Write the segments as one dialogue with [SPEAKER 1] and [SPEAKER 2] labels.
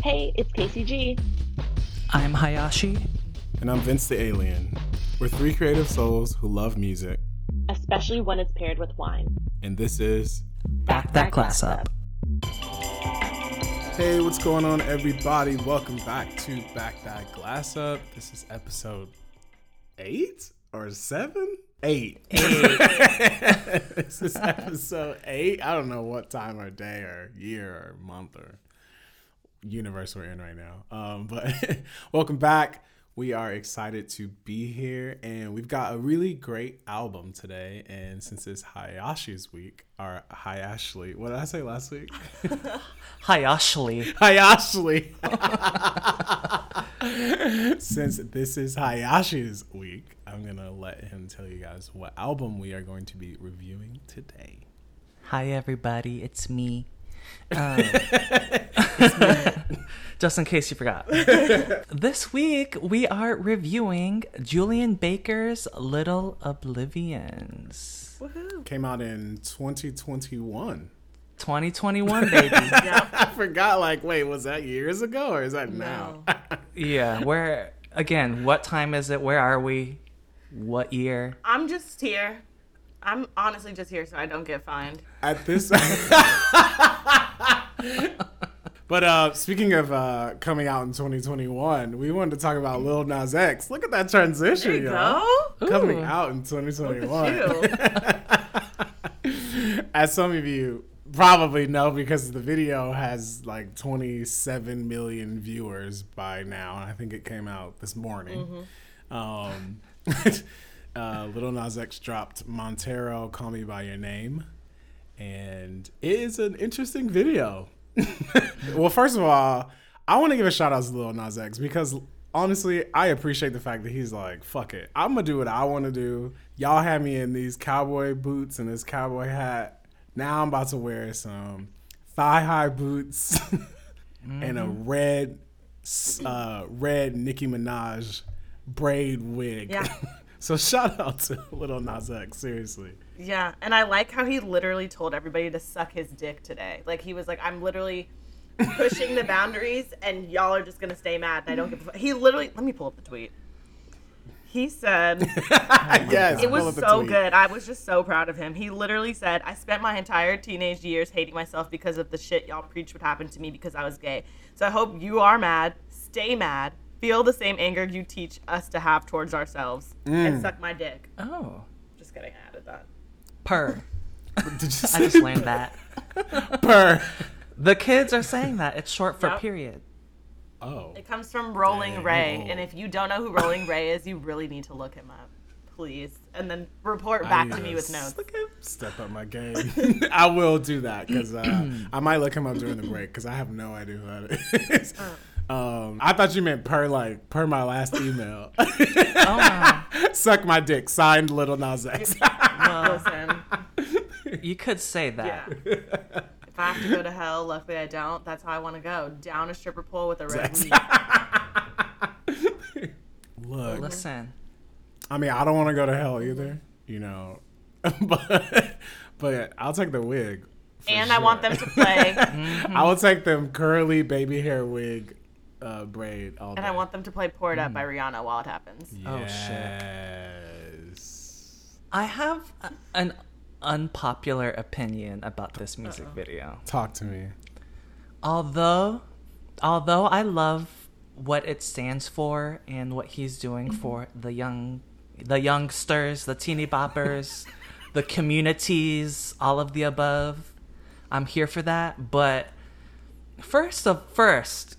[SPEAKER 1] Hey, it's Casey G.
[SPEAKER 2] I'm Hayashi.
[SPEAKER 3] And I'm Vince the Alien. We're three creative souls who love music.
[SPEAKER 1] Especially when it's paired with wine.
[SPEAKER 3] And this is
[SPEAKER 2] Back that glass up.
[SPEAKER 3] Hey, what's going on, everybody? Welcome back to Back That Glass Up. This is episode eight or seven? Eight.
[SPEAKER 2] Eight.
[SPEAKER 3] this is episode eight. I don't know what time or day or year or month or universe we're in right now. Um, but welcome back. We are excited to be here, and we've got a really great album today. And since it's Hayashi's week, or Hi Ashley, what did I say last week?
[SPEAKER 2] Hi, Ashley.
[SPEAKER 3] Hi Ashley. since this is Hayashi's week, I'm gonna let him tell you guys what album we are going to be reviewing today.
[SPEAKER 2] Hi, everybody. It's me. Um, just in case you forgot. this week, we are reviewing Julien Baker's Little Oblivions.
[SPEAKER 3] Came out in 2021.
[SPEAKER 2] 2021, baby. yeah.
[SPEAKER 3] I forgot. Like, wait, was that years ago or is that now?
[SPEAKER 2] yeah, where, again, what time is it? Where are we? What year?
[SPEAKER 4] I'm just here. I'm honestly just here so I don't get fined.
[SPEAKER 3] At this. But uh, speaking of uh, coming out in 2021, we wanted to talk about Lil Nas X. Look at that transition,
[SPEAKER 4] There you
[SPEAKER 3] y'all.
[SPEAKER 4] go.
[SPEAKER 3] Coming out in 2021. As some of you probably know, because the video has like 27 million viewers by now. and I think it came out this morning. Um, uh, Little Nas X dropped Montero, Call Me By Your Name. And it is an interesting video. well, first of all, I want to give a shout out to Lil Nas X because honestly, I appreciate the fact that he's like, fuck it. I'm going to do what I want to do. Y'all had me in these cowboy boots and this cowboy hat. Now I'm about to wear some thigh high boots and a red, uh, red Nicki Minaj braid wig.
[SPEAKER 4] Yeah.
[SPEAKER 3] so shout out to Little Nas X, seriously.
[SPEAKER 4] Yeah, and I like how he literally told everybody to suck his dick today. Like he was like, "I'm literally pushing the boundaries, and y'all are just gonna stay mad." And I don't give. A f-. He literally. Let me pull up the tweet. He said
[SPEAKER 3] yes,
[SPEAKER 4] it was so
[SPEAKER 3] tweet.
[SPEAKER 4] good. I was just so proud of him. He literally said, "I spent my entire teenage years hating myself because of the shit y'all preached would happen to me because I was gay. So I hope you are mad. Stay mad. Feel the same anger you teach us to have towards ourselves,
[SPEAKER 3] Mm.
[SPEAKER 4] and suck my dick."
[SPEAKER 2] Oh,
[SPEAKER 4] Just kidding. I added that.
[SPEAKER 2] Purr.
[SPEAKER 3] Did you
[SPEAKER 2] I just learned that.
[SPEAKER 3] purr?
[SPEAKER 2] The kids are saying that. It's short for
[SPEAKER 4] Yep.
[SPEAKER 2] period.
[SPEAKER 3] Oh.
[SPEAKER 4] It comes from Rolling
[SPEAKER 3] Dang.
[SPEAKER 4] Ray, and if you don't know who Rolling Ray is, you really need to look him up, please, and then report back to me with notes.
[SPEAKER 3] Step up my game. I will do that because uh, I might look him up during the break because I have no idea who that is. Um, I thought you meant per like per my last email.
[SPEAKER 2] Oh,
[SPEAKER 3] Suck my dick. Signed Little Nas X.
[SPEAKER 2] well,
[SPEAKER 4] Listen,
[SPEAKER 2] you could say that.
[SPEAKER 4] yeah. If I have to go to hell, luckily I don't. That's how I want to go. Down a stripper pole with a red weed.
[SPEAKER 3] Look,
[SPEAKER 2] Listen,
[SPEAKER 3] I mean, I don't want to go to hell either, you know, but but I'll take the wig. for
[SPEAKER 4] And I want them to play,
[SPEAKER 3] I will take them curly baby hair wig uh, braid all day.
[SPEAKER 4] and I want them to play "Pour It Up" by Rihanna while it happens.
[SPEAKER 2] Oh, shit.
[SPEAKER 3] Yes.
[SPEAKER 2] I have a- an unpopular opinion about this music video.
[SPEAKER 3] Talk to me.
[SPEAKER 2] Although, although I love what it stands for and what he's doing for the young, the youngsters, the teeny boppers, the communities, all of the above. I'm here for that. But first of first,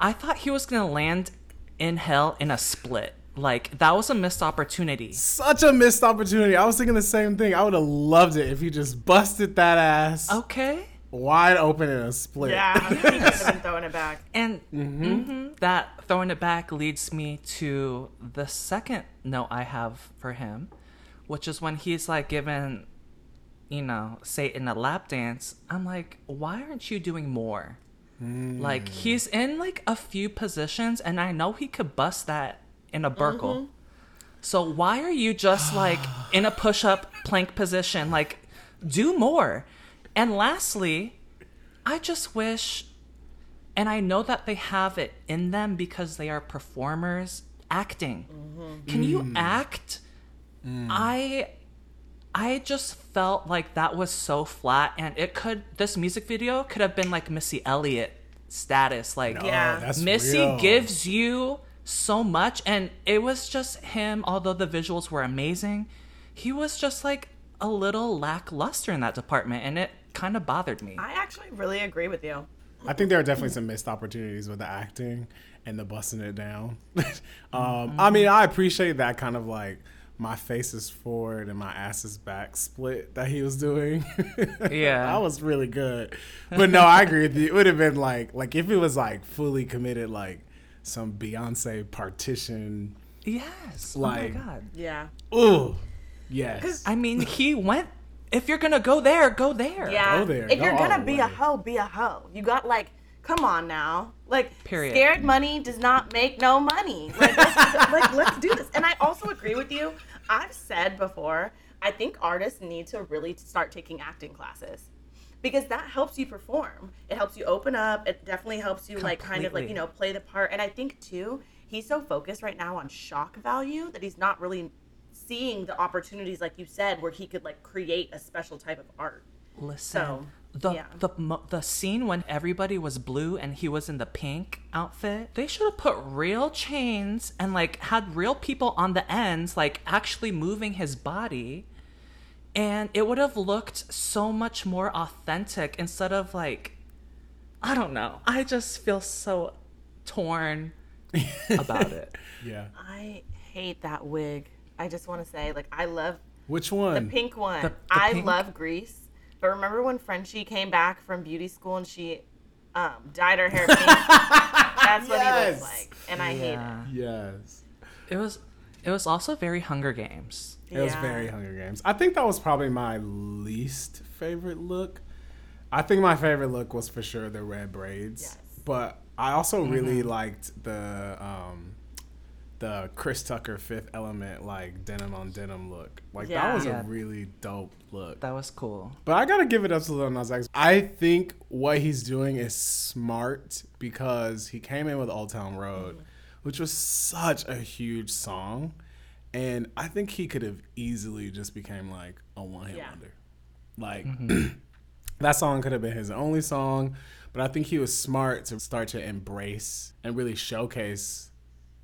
[SPEAKER 2] I thought he was gonna land in hell in a split. Like that was a missed opportunity.
[SPEAKER 3] Such a missed opportunity. I was thinking the same thing. I would have loved it if he just busted that ass
[SPEAKER 2] Okay.
[SPEAKER 3] wide open in a split.
[SPEAKER 4] Yeah, he could throwing it back.
[SPEAKER 2] And mhm, that throwing it back leads me to the second note I have for him, which is when he's like giving, you know, Satan a lap dance. I'm like, why aren't you doing more? Like mm. he's in like a few positions, and I know he could bust that in a Burkle. Mm-hmm. So why are you just like in a push-up plank position? Like, do more. And lastly, I just wish And I know that they have it in them because they are performers acting. Mm-hmm. Can you mm. act? Mm. I I just felt like that was so flat and it could this music video could have been like Missy Elliott status like
[SPEAKER 4] Yeah.
[SPEAKER 3] Oh, that's
[SPEAKER 2] Missy
[SPEAKER 3] real.
[SPEAKER 2] gives you so much and it was just him although the visuals were amazing he was just like a little lackluster in that department and it kind of bothered me
[SPEAKER 4] I actually really agree with you.
[SPEAKER 3] I think there are definitely some missed opportunities with the acting and the busting it down. um, I mean, I appreciate that kind of like my face is forward and my ass is back split that he was doing.
[SPEAKER 2] Yeah.
[SPEAKER 3] that was really good. But no, I agree with you. It would have been like like if it was like fully committed, like some Beyonce partition.
[SPEAKER 2] yes
[SPEAKER 3] Like-
[SPEAKER 2] oh my god
[SPEAKER 4] Yeah.
[SPEAKER 3] Ooh, yes.
[SPEAKER 2] I mean he went if you're gonna go there go there
[SPEAKER 4] Yeah.
[SPEAKER 3] Go there.
[SPEAKER 4] If
[SPEAKER 3] Go
[SPEAKER 4] you're gonna
[SPEAKER 3] the
[SPEAKER 4] be a hoe, be a hoe. You got like, come on now. Like,
[SPEAKER 2] Period.
[SPEAKER 4] scared money does not make no money. Like, let's, like, let's do this. And I also agree with you. I've said before, I think artists need to really start taking acting classes. Because that helps you perform. It helps you open up. It definitely helps you like kind of like, you know, play the part. And I think too, he's so focused right now on shock value that he's not really seeing the opportunities like you said where he could like create a special type of art.
[SPEAKER 2] Listen,
[SPEAKER 4] So,
[SPEAKER 2] the
[SPEAKER 4] yeah.
[SPEAKER 2] the the scene when everybody was blue and he was in the pink outfit, they should have put real chains and like had real people on the ends, like actually moving his body, and it would have looked so much more authentic instead of like, I don't know. I just feel so torn about it.
[SPEAKER 3] yeah.
[SPEAKER 4] I hate that wig. I just want to say, like, I love
[SPEAKER 3] Which one?
[SPEAKER 4] the pink one.
[SPEAKER 2] The- the
[SPEAKER 4] I
[SPEAKER 2] pink?
[SPEAKER 4] love Grease. But remember when Frenchie came back from beauty school and she um, dyed her hair pink? That's what he
[SPEAKER 3] Yes.
[SPEAKER 4] looks like, and I hate
[SPEAKER 2] it.
[SPEAKER 3] Yes.
[SPEAKER 2] It was it was also very Hunger Games.
[SPEAKER 4] it.
[SPEAKER 3] It was very Hunger Games. I think that was probably my least favorite look. I think my favorite look was for sure the red braids.
[SPEAKER 4] Yes.
[SPEAKER 3] But I also really
[SPEAKER 2] Mm-hmm.
[SPEAKER 3] liked the um the Chris Tucker Fifth Element like denim on denim look. Like
[SPEAKER 4] Yeah.
[SPEAKER 3] that was
[SPEAKER 2] Yeah.
[SPEAKER 3] a really dope look.
[SPEAKER 2] That was cool.
[SPEAKER 3] But I gotta give it up to Lil Nas X. I think what he's doing is smart because he came in with Old Town Road, mm-hmm. which was such a huge song, and I think he could have easily just became like a one hit
[SPEAKER 4] Yeah.
[SPEAKER 3] wonder. Like mm-hmm. that song could have been his only song, but I think he was smart to start to embrace and really showcase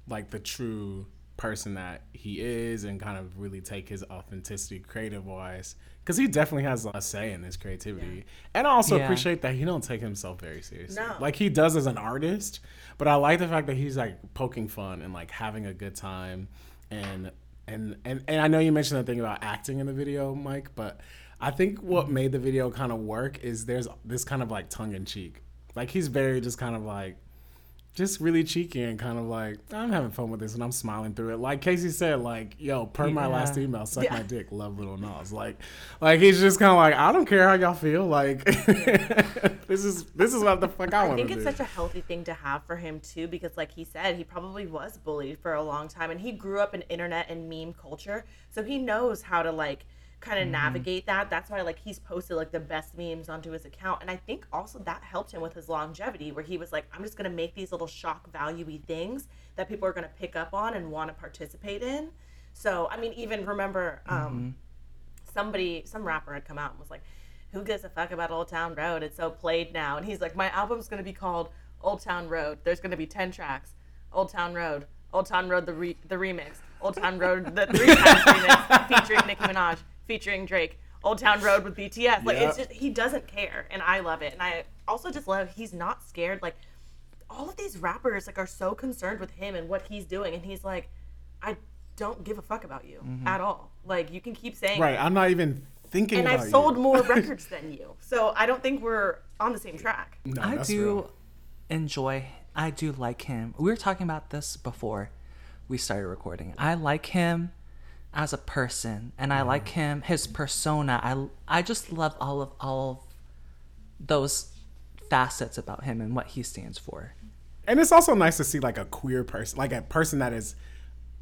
[SPEAKER 3] like the true person that he is and kind of really take his authenticity creative wise because he definitely has a say in his creativity and i also
[SPEAKER 2] Yeah.
[SPEAKER 3] appreciate that he don't take himself very seriously
[SPEAKER 4] No.
[SPEAKER 3] like he does as an artist but i like the fact that he's like poking fun and like having a good time and and and, and i know you mentioned the thing about acting in the video mike but i think what made the video kind of work is there's this kind of like tongue-in-cheek like he's very just kind of like just really cheeky and kind of like I'm having fun with this and I'm smiling through it. Like Casey said, like yo, per my last email, suck
[SPEAKER 4] Yeah.
[SPEAKER 3] my dick, love little Nas. Like, like he's just kind of like I don't care how y'all feel. Like this is this is what the fuck I
[SPEAKER 4] I
[SPEAKER 3] want to
[SPEAKER 4] think
[SPEAKER 3] do.
[SPEAKER 4] it's such a healthy thing to have for him too, because like he said, he probably was bullied for a long time, and he grew up in internet and meme culture, so he knows how to like kind
[SPEAKER 3] Mm-hmm.
[SPEAKER 4] of navigate that. That's why like he's posted like the best memes onto his account, and I think also that helped him with his longevity, where he was like, I'm just gonna make these little shock valuey things that people are gonna pick up on and want to participate in. So I mean, even remember, um, somebody, some rapper had come out and was like, "Who gives a fuck about Old Town Road? It's so played now." And he's like, "My album's gonna be called Old Town Road. There's gonna be ten tracks. Old Town Road, Old Town Road, the re- the remix, Old Town Road, the three times remix, featuring Nicki Minaj, featuring Drake." Old Town Road with BTS. Like it's just he doesn't care, and I love it. And I also just love he's not scared. Like all of these rappers like are so concerned with him and what he's doing, and he's like, I don't give a fuck about you mm-hmm. at all. Like you can keep saying
[SPEAKER 3] right. I'm not even thinking. About it.
[SPEAKER 4] And
[SPEAKER 3] about
[SPEAKER 4] I've sold
[SPEAKER 3] you.
[SPEAKER 4] more records than you. So I don't think we're on the same track.
[SPEAKER 3] No,
[SPEAKER 2] I do
[SPEAKER 3] real.
[SPEAKER 2] enjoy. I do like him. We were talking about this before we started recording. I like him as a person, and I like him his persona. I I just love all of all of those facets about him and what he stands for.
[SPEAKER 3] And it's also nice to see like a queer person, like a person that is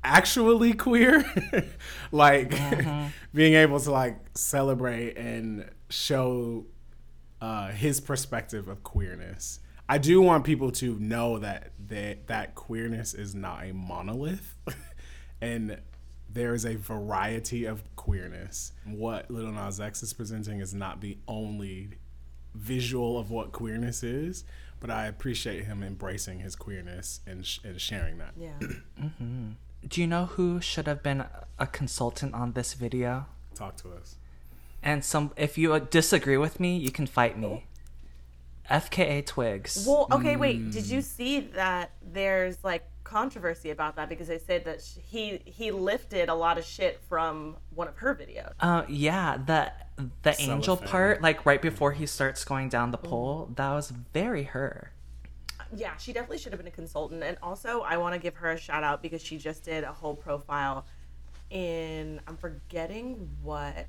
[SPEAKER 3] actually queer, like
[SPEAKER 2] Mm-hmm.
[SPEAKER 3] being able to like celebrate and show uh, his perspective of queerness. I do want people to know that that, that queerness is not a monolith, and there is a variety of queerness. What Little Nas X is presenting is not the only visual of what queerness is, but I appreciate him embracing his queerness and, sh- and sharing that.
[SPEAKER 4] Yeah. Mm-hmm.
[SPEAKER 2] Do you know who should have been a consultant on this video?
[SPEAKER 3] Talk to us.
[SPEAKER 2] And some, if you uh, disagree with me, you can fight me. FKA Twigs.
[SPEAKER 4] Well, okay, wait. Did mm. you see that there's like controversy about that because they said that sh- he he lifted a lot of shit from one of her videos.
[SPEAKER 2] Uh, yeah, the the angel
[SPEAKER 3] Cellophane.
[SPEAKER 2] part, like right before he starts going down the pole, that was very her.
[SPEAKER 4] Yeah, she definitely should have been a consultant. And also, I want to give her a shout out because she just did a whole profile in I'm forgetting what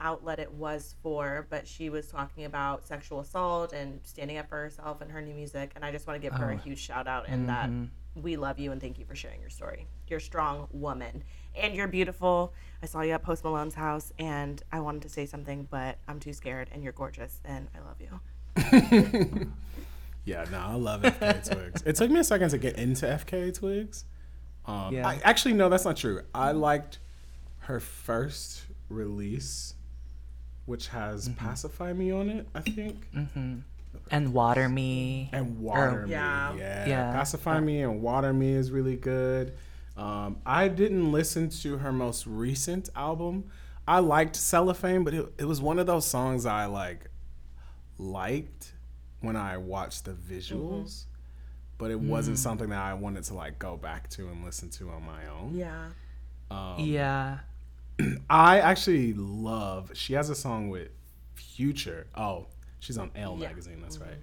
[SPEAKER 4] outlet it was for, but she was talking about sexual assault and standing up for herself and her new music. And I just want to give her a huge shout out and that we love you and thank you for sharing your story. You're a strong woman and you're beautiful. I saw you at Post Malone's house and I wanted to say something, but I'm too scared and you're gorgeous and I love you.
[SPEAKER 3] Yeah, no, I love FKA Twigs. It took me a second to get into FK Twigs. Um,
[SPEAKER 2] Yeah.
[SPEAKER 3] I, actually, no, that's not true. I liked her first release, which has "Pacify Me" on it. I think,
[SPEAKER 2] And Water Me.
[SPEAKER 3] and "Water Me."
[SPEAKER 4] Yeah.
[SPEAKER 3] Yeah,
[SPEAKER 2] Yeah.
[SPEAKER 3] "Pacify Me" and "Water Me" is really good. Um, I didn't listen to her most recent album. I liked "Cellophane," but it, it was one of those songs I like liked when I watched the visuals, but it wasn't something that I wanted to like go back to and listen to on my own.
[SPEAKER 4] Yeah.
[SPEAKER 2] Um, yeah.
[SPEAKER 3] I actually love. She has a song with Future. Oh, she's on Elle
[SPEAKER 4] Yeah.
[SPEAKER 3] magazine. That's right.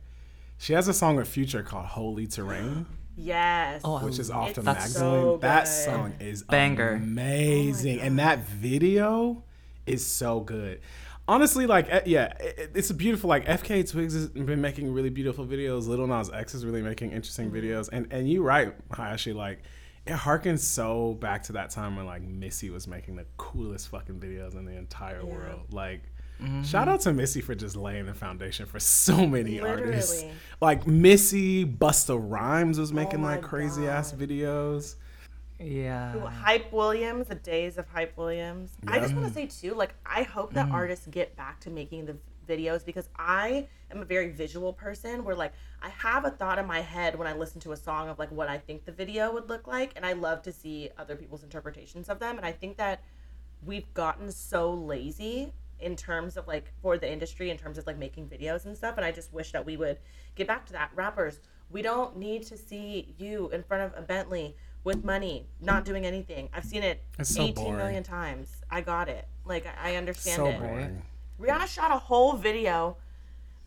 [SPEAKER 3] She has a song with Future called "Holy Terrain,"
[SPEAKER 4] Yes.
[SPEAKER 2] Oh,
[SPEAKER 3] which is off the
[SPEAKER 4] It's
[SPEAKER 3] magazine.
[SPEAKER 4] so
[SPEAKER 3] that song is
[SPEAKER 2] Banger.
[SPEAKER 3] amazing, and that video is so good. Honestly, like, eh, yeah, it's a beautiful. Like, FK Twigs has been making really beautiful videos. Little Nas X is really making interesting
[SPEAKER 4] Mm-hmm.
[SPEAKER 3] videos, and and you right, Hayashi. Like, it harkens so back to that time when like Missy was making the coolest fucking videos in the entire world. Like, shout out to Missy for just laying the foundation for so many artists. Like Missy, Busta Rhymes was making
[SPEAKER 4] Oh my
[SPEAKER 3] like crazy ass videos.
[SPEAKER 2] Yeah.
[SPEAKER 4] Hype Williams, the days of Hype Williams. I just
[SPEAKER 3] Mm.
[SPEAKER 4] want to say too, like I hope that artists get back to making the videos because I am a very visual person where like I have a thought in my head when I listen to a song of like what I think the video would look like and I love to see other people's interpretations of them and I think that we've gotten so lazy in terms of like for the industry in terms of like making videos and stuff and I just wish that we would get back to that. Rappers we don't need to see you in front of a Bentley with money not doing anything. I've seen it
[SPEAKER 3] so
[SPEAKER 4] 18
[SPEAKER 3] boring.
[SPEAKER 4] million times. I got it. Like I, I understand
[SPEAKER 3] So
[SPEAKER 4] it.
[SPEAKER 3] boring.
[SPEAKER 4] Rihanna shot a whole video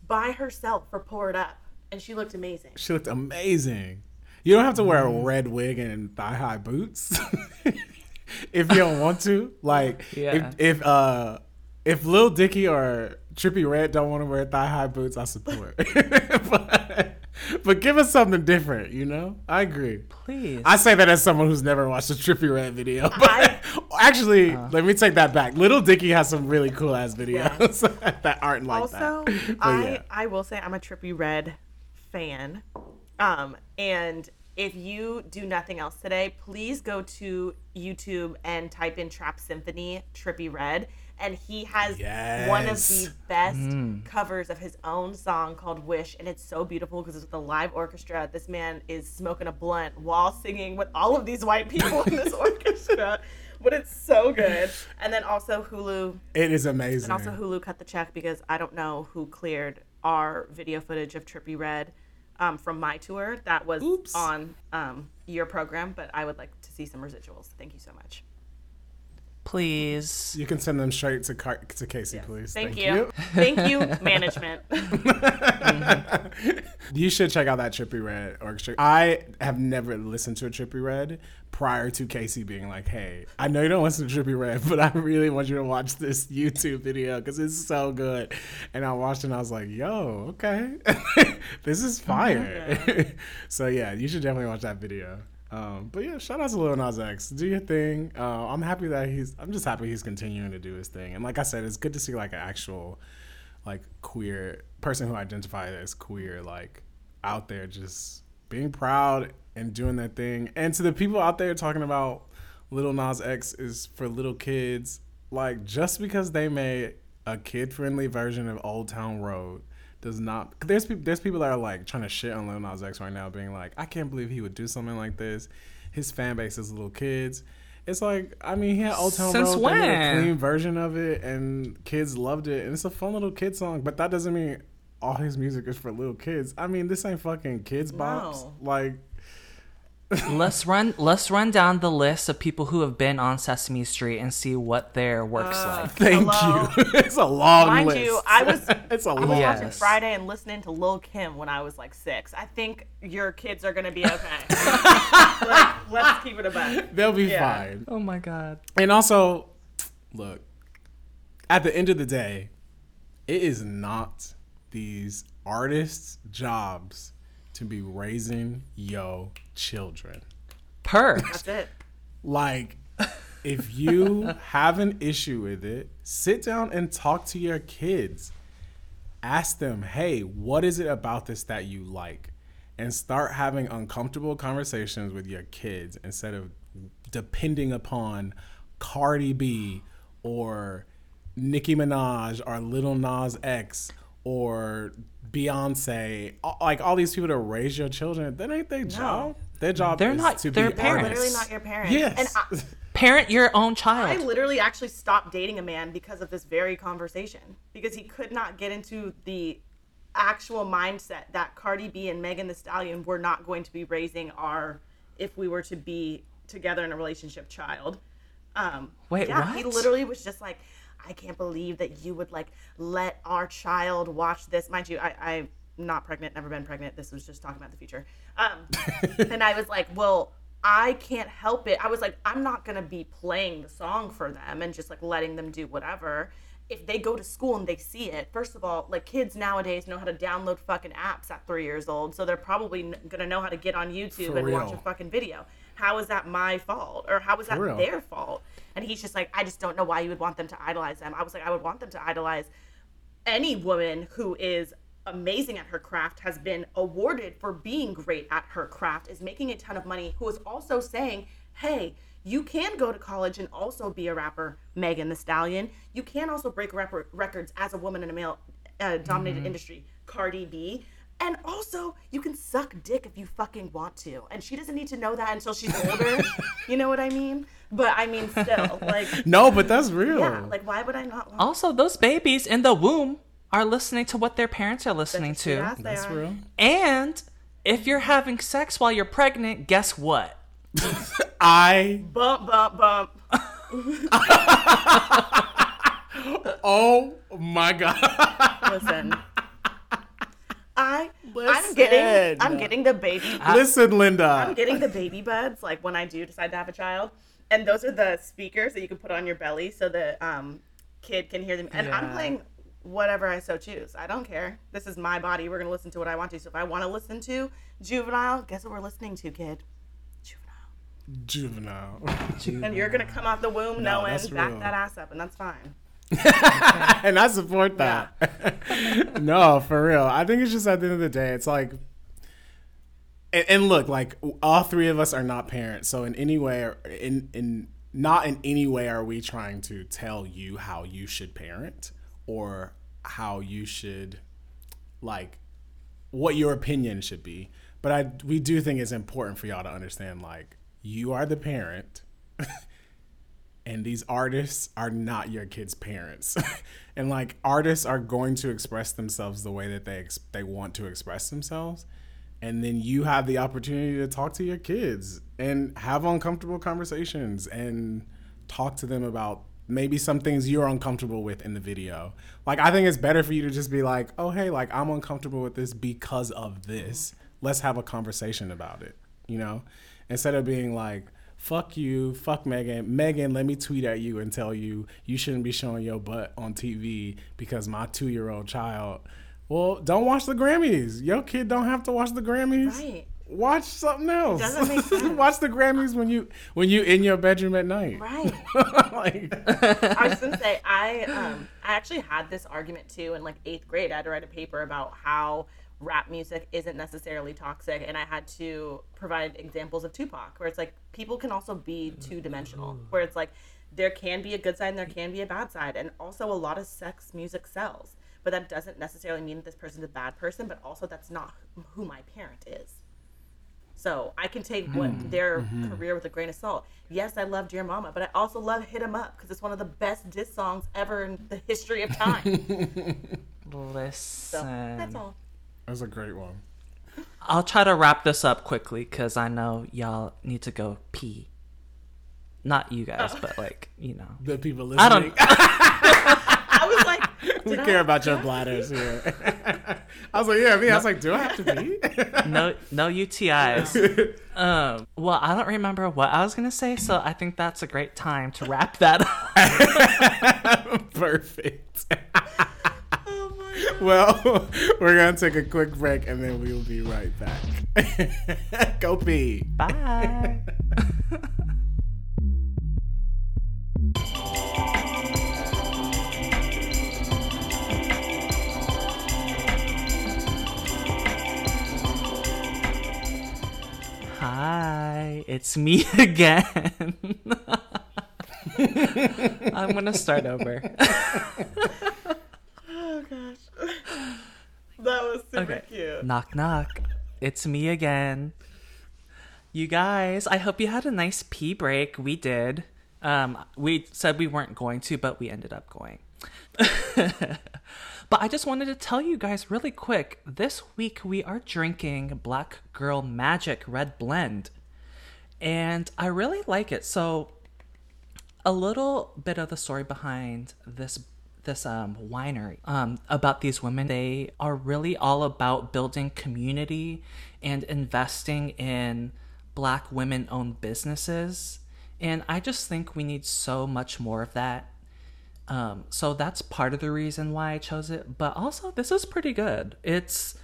[SPEAKER 4] by herself for Pour It Up and she looked amazing
[SPEAKER 3] She looked amazing. You don't have to wear a red wig and thigh high boots if you don't want to. Like
[SPEAKER 2] Yeah.
[SPEAKER 3] if if uh if Lil Dicky or Trippie Redd don't want to wear thigh high boots, I support. but, but give us something different, you know? I agree.
[SPEAKER 2] Please.
[SPEAKER 3] I say that as someone who's never watched a Trippie Redd video. But
[SPEAKER 4] I-
[SPEAKER 3] actually, let me take that back. Little Dicky has some really cool ass videos that aren't like
[SPEAKER 4] also
[SPEAKER 3] that. But
[SPEAKER 4] I
[SPEAKER 3] yeah.
[SPEAKER 4] I will say I'm a Trippie Redd fan. Um and if you do nothing else today, please go to YouTube and type in Trap Symphony Trippy Red and he has one of the
[SPEAKER 3] Yes.
[SPEAKER 4] best covers of his own song called Wish and it's so beautiful because it's with a live orchestra. This man is smoking a blunt while singing with all of these white people in this orchestra. But it's so good. And then also Hulu
[SPEAKER 3] It is amazing.
[SPEAKER 4] and also Hulu cut the check because I don't know who cleared our video footage of Trippie Redd um, from my tour that was
[SPEAKER 3] Oops.
[SPEAKER 4] on um, your program, but I would like to see some residuals. Thank you so much.
[SPEAKER 2] Please.
[SPEAKER 3] You can send them straight to Car- to Casey, please.
[SPEAKER 4] Thank, you. Thank you, management.
[SPEAKER 3] You should check out that Trippie Redd orchestra. I have never listened to a Trippie Redd prior to Casey being like, "Hey, I know you don't listen to Trippie Redd, but I really want you to watch this YouTube video because it's so good." And I watched it and I was like, "Yo, okay, this is fire." so yeah, you should definitely watch that video. Um, but yeah, shout out to Lil Nas X. Do your thing. Uh, I'm happy that he's. I'm just happy he's continuing to do his thing. And like I said, it's good to see like an actual like queer person who identifies as queer like out there just being proud and doing that thing. And to the people out there talking about Little Nas X is for little kids, like just because they made a kid friendly version of Old Town Road does not. There's people. There's people that are like trying to shit on Lil Nas X right now, being like, I can't believe he would do something like this. His fan base is little kids. It's like, I mean, he had Old Town
[SPEAKER 2] Since
[SPEAKER 3] Road, they made a clean version of it, and kids loved it, and it's a fun little kid song. But that doesn't mean all his music is for little kids. I mean, this ain't fucking kids bops.
[SPEAKER 4] No.
[SPEAKER 3] Like,
[SPEAKER 2] let's run let's run down the list of people who have been on Sesame Street and see what their works
[SPEAKER 4] Uh,
[SPEAKER 2] like.
[SPEAKER 3] thank
[SPEAKER 4] Hello?
[SPEAKER 3] you. it's a long
[SPEAKER 4] Mind
[SPEAKER 3] list.
[SPEAKER 4] you, I was
[SPEAKER 3] it's a
[SPEAKER 4] I was
[SPEAKER 3] long.
[SPEAKER 2] Yes.
[SPEAKER 4] watching Friday and listening to Lil Kim when I was like six. I think your kids are gonna be okay. like, let's keep it a buck.
[SPEAKER 3] They'll be
[SPEAKER 4] Yeah.
[SPEAKER 3] fine.
[SPEAKER 2] Oh my god.
[SPEAKER 3] And also, look, at the end of the day, it is not these artists' jobs to be raising yo children.
[SPEAKER 2] Per.
[SPEAKER 4] That's it.
[SPEAKER 3] Like, if you have an issue with it, sit down and talk to your kids. Ask them, hey, what is it about this that you like? And start having uncomfortable conversations with your kids instead of depending upon Cardi B or Nicki Minaj or Little Nas X or Beyonce, like all these people to raise your children. That ain't their job. Their job
[SPEAKER 2] They're
[SPEAKER 3] is
[SPEAKER 2] not-
[SPEAKER 3] to
[SPEAKER 2] they're
[SPEAKER 3] be
[SPEAKER 2] parents.
[SPEAKER 3] artists.
[SPEAKER 4] Literally not your parents.
[SPEAKER 3] Yes.
[SPEAKER 4] And I,
[SPEAKER 2] Parent your own child.
[SPEAKER 4] I literally actually stopped dating a man because of this very conversation because he could not get into the actual mindset that Cardi B and Megan Thee Stallion were not going to be raising our if we were to be together in a relationship child. Um,
[SPEAKER 2] Wait,
[SPEAKER 4] yeah, he literally was just like, I can't believe that you would like let our child watch this. Mind you, I, I'm not pregnant, never been pregnant. This was just talking about the future. Um, and I was like, well, I can't help it. I was like, I'm not gonna be playing the song for them and just like letting them do whatever. If they go to school and they see it, first of all, like kids nowadays know how to download fucking apps at three years old, so they're probably n- gonna know how to get on YouTube
[SPEAKER 3] For
[SPEAKER 4] and watch a fucking video. How is that my fault, or how is that
[SPEAKER 3] real.
[SPEAKER 4] their fault? And he's just like, I just don't know why you would want them to idolize them. I was like, I would want them to idolize any woman who is amazing at her craft has been awarded for being great at her craft is making a ton of money who is also saying hey you can go to college and also be a rapper megan thee stallion. You can also break rapper records as a woman in a male uh, dominated industry cardi b. And also you can suck dick if you fucking want to. And she doesn't need to know that until she's older. You know what i mean? But i mean still like
[SPEAKER 3] No, but that's real.
[SPEAKER 4] yeah like why would i not want
[SPEAKER 2] Also, those babies in the womb are listening to what their parents are listening to.
[SPEAKER 4] Yes,
[SPEAKER 3] that's
[SPEAKER 4] are.
[SPEAKER 3] real.
[SPEAKER 2] And if you're having sex while you're pregnant, guess what?
[SPEAKER 3] I
[SPEAKER 4] bump bump bump
[SPEAKER 3] oh my god.
[SPEAKER 4] Listen, I I'm getting I'm getting the baby
[SPEAKER 3] Listen, Linda, I'm
[SPEAKER 4] getting the baby buds like when I do decide to have a child, and those are the speakers that you can put on your belly so the um kid can hear them. And I'm playing whatever I so choose. I don't care. This is my body. We're gonna listen to what I want to. So if I want to listen to juvenile, guess what we're listening to, kid? Juvenile.
[SPEAKER 3] Juvenile.
[SPEAKER 4] And you're gonna come out the womb
[SPEAKER 3] No,
[SPEAKER 4] knowing
[SPEAKER 3] that's
[SPEAKER 4] back
[SPEAKER 3] real.
[SPEAKER 4] that ass up, and that's fine.
[SPEAKER 3] and I support that. no, for real. I think it's just at the end of the day, it's like, and, and look, like all three of us are not parents, so in any way, in in not in any way are we trying to tell you how you should parent or how you should, like, what your opinion should be. But I we do think it's important for y'all to understand, like, you are the parent and these artists are not your kids' parents. and like artists are going to express themselves the way that they ex- they want to express themselves. And then you have the opportunity to talk to your kids and have uncomfortable conversations and talk to them about maybe some things you're uncomfortable with in the video. Like I think it's better for you to just be like, "Oh, hey, like I'm uncomfortable with this because of this. Let's have a conversation about it." You know? Instead of being like, fuck you, fuck Megan. Megan, let me tweet at you and tell you you shouldn't be showing your butt on TV because my two year old child. Well, don't watch the Grammys. Your kid don't have to watch the Grammys.
[SPEAKER 4] Right.
[SPEAKER 3] Watch something else.
[SPEAKER 4] doesn't make sense.
[SPEAKER 3] watch the Grammys when you when you in your bedroom at night.
[SPEAKER 4] Right.
[SPEAKER 3] like,
[SPEAKER 4] I was gonna say I um I actually had this argument too in like eighth grade. I had to write a paper about how rap music isn't necessarily toxic, and I had to provide examples of Tupac, where it's like people can also be two dimensional, where it's like there can be a good side and there can be a bad side, and also a lot of sex music sells, but that doesn't necessarily mean that this person's a bad person, but also that's not who my parent is. So I can take hmm. what their mm-hmm. career with a grain of salt. Yes, I love Dear Mama, but I also love Hit 'Em Up because it's one of the best diss songs ever in the history of time.
[SPEAKER 2] Listen.
[SPEAKER 4] So that's all.
[SPEAKER 3] that's a great one.
[SPEAKER 2] I'll try to wrap this up quickly because I know y'all need to go pee. Not you guys, oh. but like, you know.
[SPEAKER 3] The people listening.
[SPEAKER 2] I don't
[SPEAKER 4] I was like,
[SPEAKER 3] we
[SPEAKER 4] did
[SPEAKER 3] care
[SPEAKER 4] I-
[SPEAKER 3] about your bladders here. I was like, yeah, me. I was like, do I have to be?
[SPEAKER 2] no no UTIs. um, well, I don't remember what I was gonna say, so I think that's a great time to wrap that up.
[SPEAKER 3] Perfect.
[SPEAKER 4] Oh.
[SPEAKER 3] Well, we're gonna take a quick break and then we'll be right back. Go pee.
[SPEAKER 2] Bye. Hi, it's me again. I'm gonna start over.
[SPEAKER 4] Oh gosh. That was super
[SPEAKER 2] Okay.
[SPEAKER 4] cute.
[SPEAKER 2] Knock knock. It's me again. You guys, I hope you had a nice pee break. We did. Um, we said we weren't going to, but we ended up going. but I just wanted to tell you guys really quick. This week we are drinking Black Girl Magic Red Blend. And I really like it. So a little bit of the story behind this this um winery um about these women they are really all about building community and investing in black women owned businesses and i just think we need so much more of that um so that's part of the reason why i chose it but also this is pretty good it's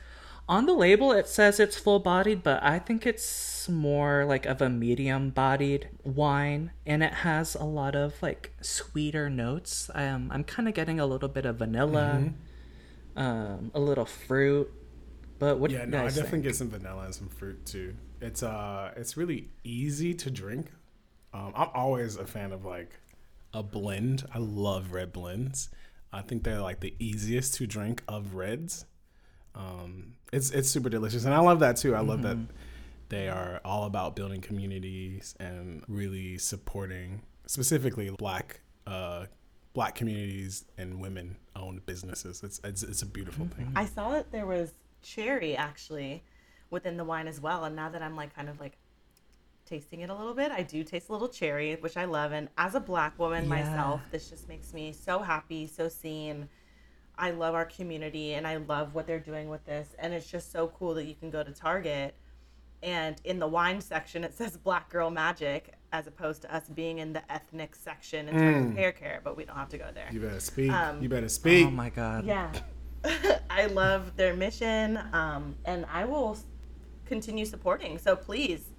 [SPEAKER 2] on the label it says it's full bodied but i think it's more like of a medium bodied wine and it has a lot of like sweeter notes um, i'm kind of getting a little bit of vanilla um, a little fruit but what do
[SPEAKER 3] Yeah,
[SPEAKER 2] you
[SPEAKER 3] no, I definitely
[SPEAKER 2] think?
[SPEAKER 3] get some vanilla and some fruit too. It's uh, it's really easy to drink. Um, I'm always a fan of like a blend. I love red blends. I think they're like the easiest to drink of reds. Um, it's it's super delicious, and I love that too. I love that they are all about building communities and really supporting specifically black uh, black communities and women owned businesses. It's it's, it's a beautiful thing.
[SPEAKER 4] I saw that there was cherry actually within the wine as well. And now that I'm like kind of like tasting it a little bit, I do taste a little cherry, which I love. And as a black woman myself, this just makes me so happy, so seen. I love our community and I love what they're doing with this. And it's just so cool that you can go to Target and in the wine section it says black girl magic as opposed to us being in the ethnic section in terms of hair care, but we don't have to go there.
[SPEAKER 3] You better speak.
[SPEAKER 4] Um,
[SPEAKER 3] you better speak.
[SPEAKER 2] oh my god
[SPEAKER 4] Yeah. I love their mission, um, and I will continue supporting. So please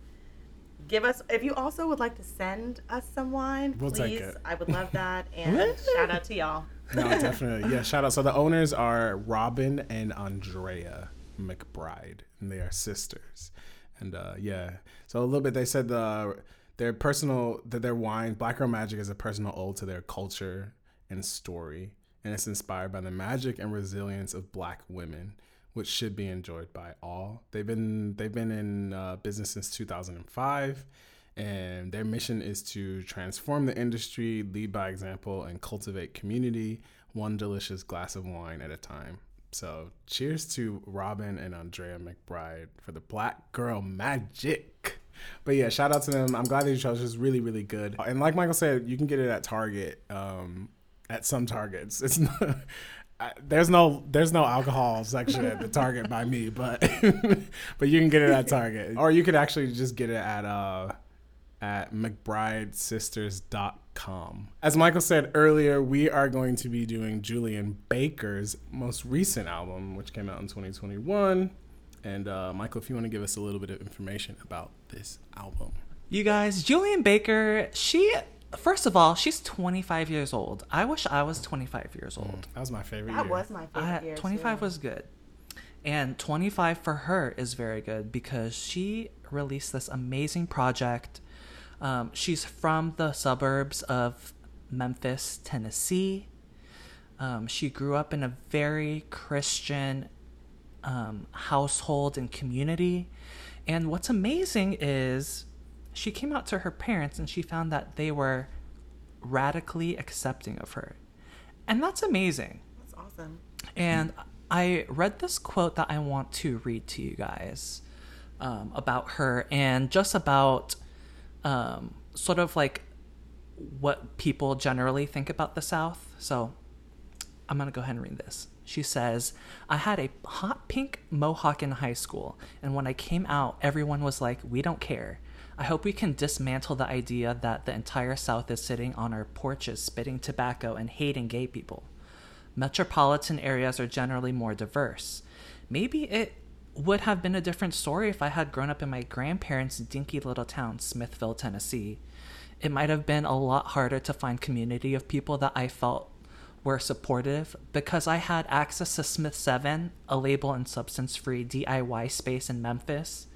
[SPEAKER 4] give us, if you also would like to send us some wine,
[SPEAKER 3] We'll
[SPEAKER 4] please. I would love that. And shout out to y'all.
[SPEAKER 3] No, definitely. Yeah, shout out. So the owners are Robin and Andrea McBride, and they are sisters. And uh, yeah, so a little bit. They said the their personal that their wine Black Girl Magic is a personal ode to their culture and story, and it's inspired by the magic and resilience of Black women, which should be enjoyed by all. They've been they've been in uh, business since 2005 and their mission is to transform the industry, lead by example, and cultivate community one delicious glass of wine at a time. So, cheers to Robin and Andrea McBride for the Black Girl Magic. But yeah, shout out to them. I'm glad that you chose. It's really, really good. And like Michael said, you can get it at Target. Um, at some Targets, it's not. I- There's no there's no alcohol section at the Target by me, but but you can get it at Target, or you could actually just get it at uh at McBrideSisters.com. As Michael said earlier, we are going to be doing Julien Baker's most recent album, which came out in 2021. And uh, Michael, if you want to give us a little bit of information about this album.
[SPEAKER 2] You guys, Julien Baker, she first of all, she's 25 years old. I wish I was 25 years old.
[SPEAKER 3] That was my favorite
[SPEAKER 4] That
[SPEAKER 3] year.
[SPEAKER 4] was my favorite
[SPEAKER 2] I,
[SPEAKER 4] year.
[SPEAKER 2] 25
[SPEAKER 4] too.
[SPEAKER 2] was good. And 25 for her is very good because she released this amazing project. Um, she's from the suburbs of Memphis, Tennessee. Um, she grew up in a very Christian um, household and community. And what's amazing is she came out to her parents and she found that they were radically accepting of her. And that's amazing.
[SPEAKER 4] That's awesome.
[SPEAKER 2] And I read this quote that I want to read to you guys um, about her and just about um, sort of like what people generally think about the South. So I'm going to go ahead and read this. She says, I had a hot pink mohawk in high school, and when I came out, everyone was like, We don't care. I hope we can dismantle the idea that the entire South is sitting on our porches spitting tobacco and hating gay people. Metropolitan areas are generally more diverse. Maybe it would have been a different story if I had grown up in my grandparents' dinky little town, Smithville, Tennessee. It might have been a lot harder to find community of people that I felt were supportive because I had access to Smith 7, a label and substance free DIY space in Memphis,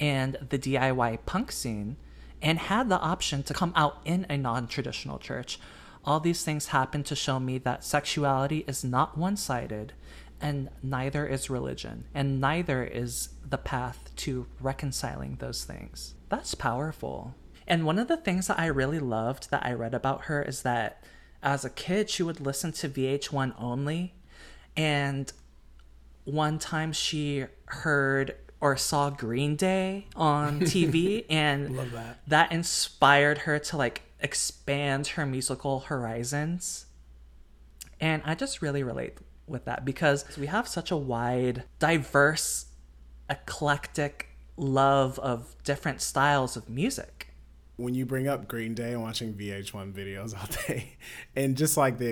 [SPEAKER 2] and the DIY punk scene, and had the option to come out in a non traditional church. All these things happened to show me that sexuality is not one sided, and neither is religion, and neither is the path to reconciling those things. That's powerful. And one of the things that I really loved that I read about her is that as a kid, she would listen to VH1 only. And one time she heard or saw Green Day on TV, and
[SPEAKER 3] that.
[SPEAKER 2] that inspired her to like expand her musical horizons. And I just really relate with that because we have such a wide, diverse, eclectic love of different styles of music.
[SPEAKER 3] when you bring up Green Day and watching VH1 videos all day, and just like the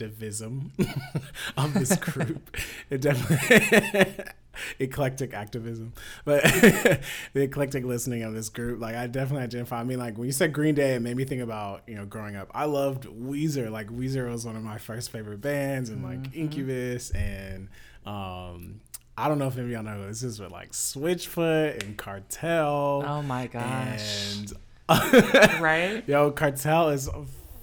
[SPEAKER 3] eclecticism of this group, it definitely eclectic activism, but the eclectic listening of this group, like I definitely identify. I mean, like when you said Green Day, it made me think about you know growing up. I loved Weezer. Like Weezer was one of my first favorite bands, and like Incubus and. um I don't know if any of y'all know this is, but like Switchfoot and Cartel.
[SPEAKER 2] Oh my gosh.
[SPEAKER 3] And
[SPEAKER 2] Right?
[SPEAKER 3] Yo, Cartel is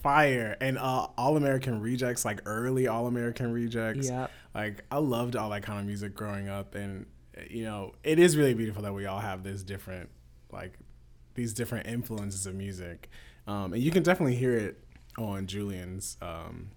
[SPEAKER 3] fire. And uh, All American Rejects, like early All American Rejects.
[SPEAKER 2] Yeah.
[SPEAKER 3] Like, I loved all that kind of music growing up. And, you know, it is really beautiful that we all have this different, like, these different influences of music. Um, and you can definitely hear it on Julien's um,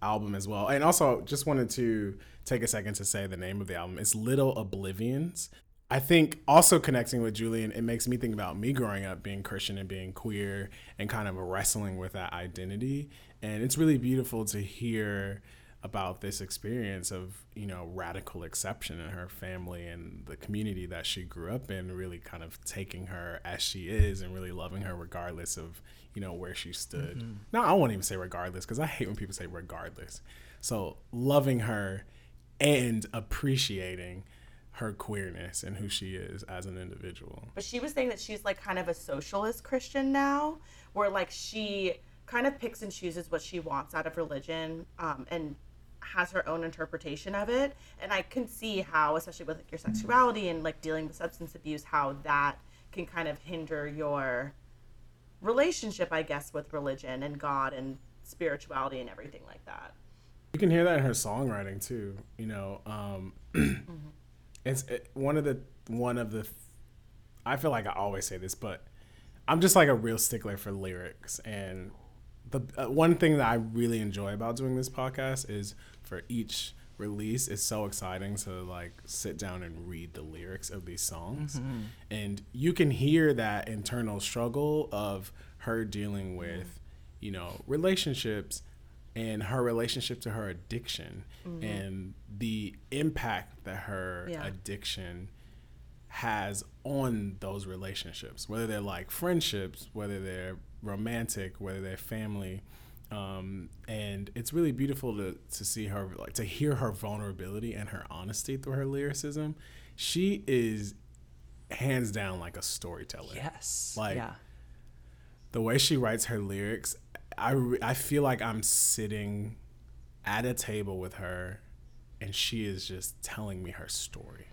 [SPEAKER 3] album as well. And also, just wanted to take a second to say the name of the album. It's Little Oblivions. I think also connecting with Julien, it makes me think about me growing up being Christian and being queer and kind of wrestling with that identity. And it's really beautiful to hear about this experience of, you know, radical exception in her family and the community that she grew up in, really kind of taking her as she is and really loving her regardless of, you know, where she stood. Mm-hmm. Now I won't even say regardless because I hate when people say regardless. So loving her and appreciating her queerness and who she is as an individual.
[SPEAKER 4] But she was saying that she's like kind of a socialist Christian now, where like she kind of picks and chooses what she wants out of religion um, and has her own interpretation of it. And I can see how, especially with like, your sexuality and like dealing with substance abuse, how that can kind of hinder your relationship, I guess, with religion and God and spirituality and everything like that.
[SPEAKER 3] You can hear that in her songwriting too. You know, um, it's it, one of the one of the. I feel like I always say this, but I'm just like a real stickler for lyrics. And the uh, one thing that I really enjoy about doing this podcast is for each release, it's so exciting to like sit down and read the lyrics of these songs, and you can hear that internal struggle of her dealing with, you know, relationships and her relationship to her addiction and the impact that her
[SPEAKER 4] Yeah.
[SPEAKER 3] addiction has on those relationships, whether they're like friendships, whether they're romantic, whether they're family. Um, and it's really beautiful to, to see her, like to hear her vulnerability and her honesty through her lyricism. she is hands down like a storyteller.
[SPEAKER 2] Yes.
[SPEAKER 3] Like-
[SPEAKER 2] yeah.
[SPEAKER 3] the way she writes her lyrics, I, I feel like I'm sitting at a table with her and she is just telling me her story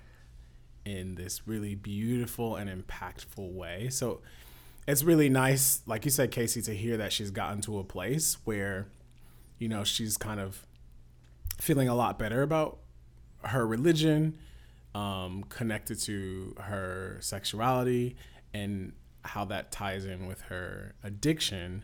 [SPEAKER 3] in this really beautiful and impactful way. So it's really nice, like you said, Casey, to hear that she's gotten to a place where, you know, she's kind of feeling a lot better about her religion, um, connected to her sexuality, and how that ties in with her addiction.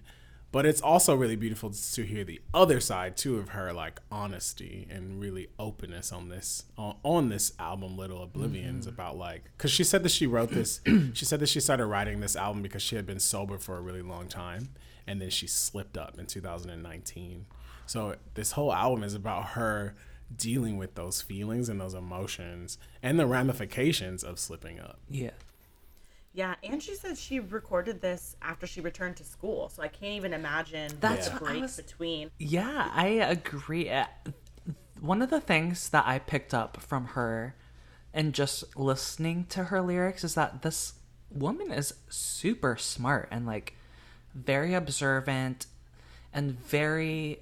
[SPEAKER 3] But it's also really beautiful to hear the other side too of her like honesty and really openness on this on, on this album, Little Oblivions, mm-hmm. about like because she said that she wrote this. she said that she started writing this album because she had been sober for a really long time, and then she slipped up in 2019. So this whole album is about her dealing with those feelings and those emotions and the ramifications of slipping up.
[SPEAKER 2] Yeah.
[SPEAKER 4] Yeah, and she said she recorded this after she returned to school, so I can't even imagine
[SPEAKER 2] That's
[SPEAKER 4] the break
[SPEAKER 2] was-
[SPEAKER 4] between.
[SPEAKER 2] Yeah, I agree. Uh, One of the things that I picked up from her and just listening to her lyrics is that this woman is super smart and like very observant and very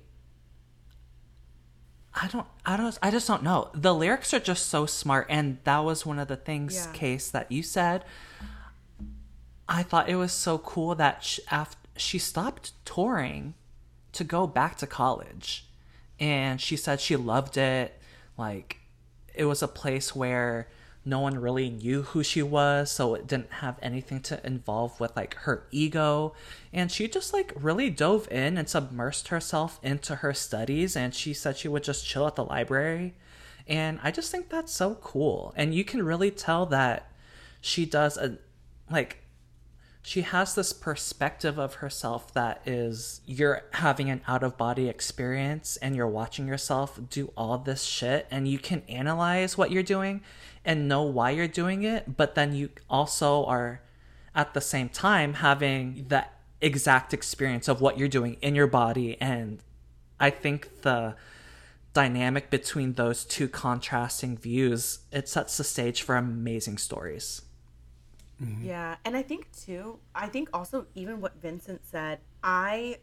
[SPEAKER 2] I don't I don't I just don't know. The lyrics are just so smart and that was one of the things
[SPEAKER 4] Yeah.
[SPEAKER 2] case that you said I thought it was so cool that she, after she stopped touring to go back to college. And she said she loved it. Like, it was a place where no one really knew who she was, so it didn't have anything to involve with like her ego. And she just like really dove in and submersed herself into her studies. And she said she would just chill at the library. And I just think that's so cool. And you can really tell that she does a like she has this perspective of herself that is you're having an out of body experience and you're watching yourself do all this shit and you can analyze what you're doing and know why you're doing it but then you also are at the same time having the exact experience of what you're doing in your body. And i think the dynamic between those two contrasting views it sets the stage for amazing stories
[SPEAKER 4] Yeah, and I think too, I think also even what Vincent said, I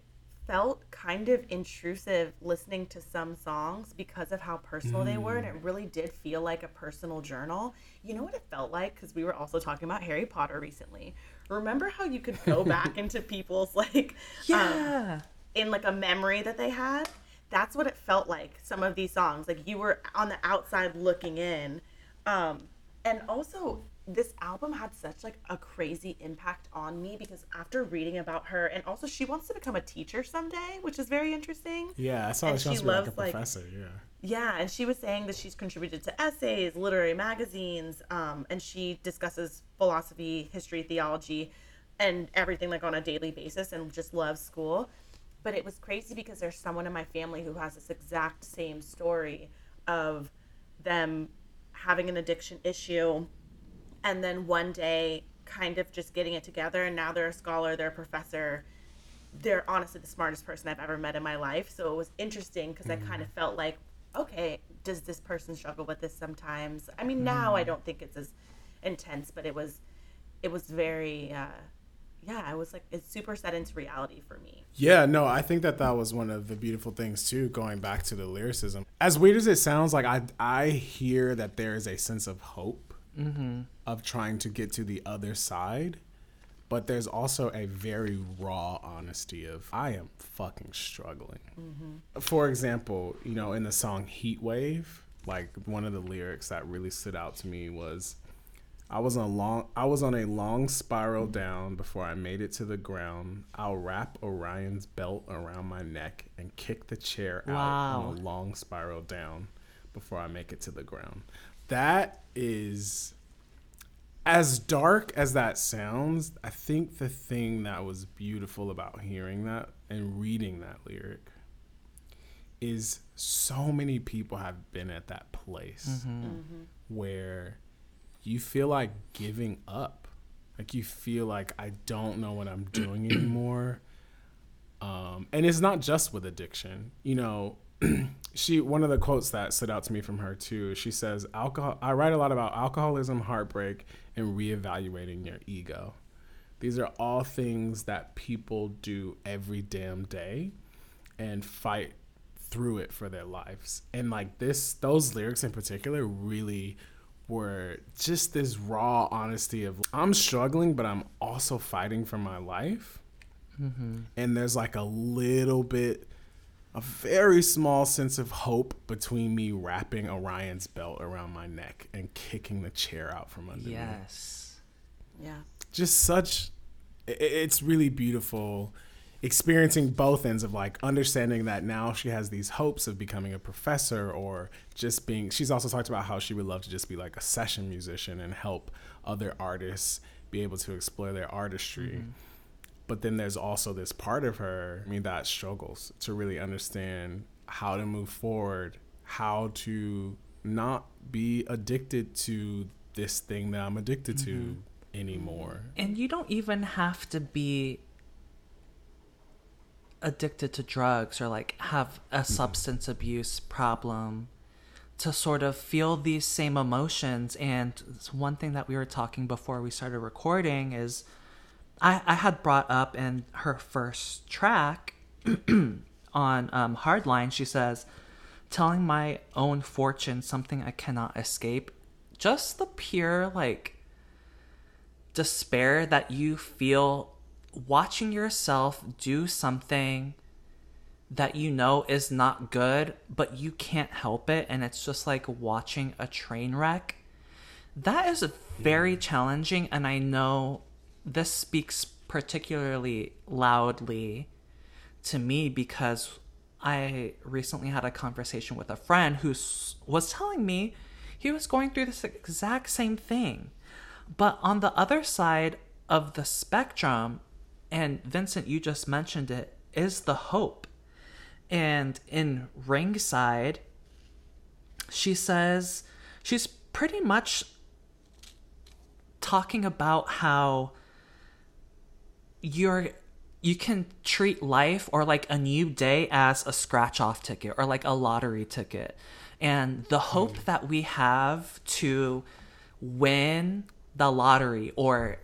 [SPEAKER 4] felt kind of intrusive listening to some songs because of how personal they were, and it really did feel like a personal journal. You know what it felt like? Because we were also talking about Harry Potter recently. Remember how you could go back into people's like, um,
[SPEAKER 2] yeah
[SPEAKER 4] in like a memory that they had? That's what it felt like. Some of these songs, like you were on the outside looking in, um, and also this album had such like a crazy impact on me because after reading about her and also she wants to become a teacher someday which is very interesting
[SPEAKER 3] Yeah, I saw
[SPEAKER 4] And
[SPEAKER 3] she wants to be like a
[SPEAKER 4] loves, like-
[SPEAKER 3] professor. yeah.
[SPEAKER 4] yeah and she was saying that she's contributed to essays literary magazines um, and she discusses philosophy history theology and everything like on a daily basis and just loves school but it was crazy because there's someone in my family who has this exact same story of them having an addiction issue and then one day kind of just getting it together and now they're a scholar they're a professor. They're honestly the smartest person i've ever met in my life. So it was interesting because i kind of felt like okay does this person struggle with this sometimes? I mean now i don't think it's as intense but it was it was very uh yeah i was like it's super set into reality for me.
[SPEAKER 3] Yeah, no, I think that that was one of the beautiful things too. Going back to the lyricism, as weird as it sounds, like I I hear that there is a sense of hope Mm-hmm. of trying to get to the other side, but there's also a very raw honesty of I am fucking struggling. Mm-hmm. For example, you know, in the song Heat Wave, like one of the lyrics that really stood out to me was. I was on a long I was on a long spiral mm-hmm. down before I made it to the ground. I'll wrap Orion's belt around my neck and kick the chair out
[SPEAKER 2] Wow.
[SPEAKER 3] on a long spiral down before I make it to the ground. That is as dark as that sounds, I think the thing that was beautiful about hearing that and reading that lyric is so many people have been at that place where you feel like giving up. Like you feel like I don't know what I'm doing anymore. Um, and it's not just with addiction. You know, she one of the quotes that stood out to me from her too. She says, "Alcohol. I write a lot about alcoholism, heartbreak, and reevaluating your ego. These are all things that people do every damn day, and fight through it for their lives. And like this, those lyrics in particular really." were just this raw honesty of I'm struggling, but I'm also fighting for my life. Mm-hmm. And there's like a little bit, a very small sense of hope between me wrapping Orion's belt around my neck and kicking the chair out from under
[SPEAKER 2] yes.
[SPEAKER 3] me.
[SPEAKER 2] Yes.
[SPEAKER 4] Yeah.
[SPEAKER 3] Just such, it's really beautiful experiencing both ends of like understanding that now she has these hopes of becoming a professor or just being she's also talked about how she would love to just be like a session musician and help other artists be able to explore their artistry mm-hmm. But then there's also this part of her i mean that struggles to really understand how to move forward how to not be addicted to this thing that i'm addicted mm-hmm. to anymore
[SPEAKER 2] and you don't even have to be addicted to drugs or like have a mm-hmm. substance abuse problem to sort of feel these same emotions. And one thing that we were talking before we started recording is I, I had brought up in her first track on um, Hardline, she says, telling my own fortune something I cannot escape. Just the pure, like, despair that you feel watching yourself do something that you know is not good, but you can't help it, and it's just like watching a train wreck. That is very challenging, and I know this speaks particularly loudly to me because I recently had a conversation with a friend who was telling me he was going through this exact same thing. But on the other side of the spectrum, and Vincent, you just mentioned it, is the hope. And in Ringside, she says she's pretty much talking about how you're you can treat life or like a new day as a scratch off ticket or like a lottery ticket. And the hope mm. that we have to win the lottery or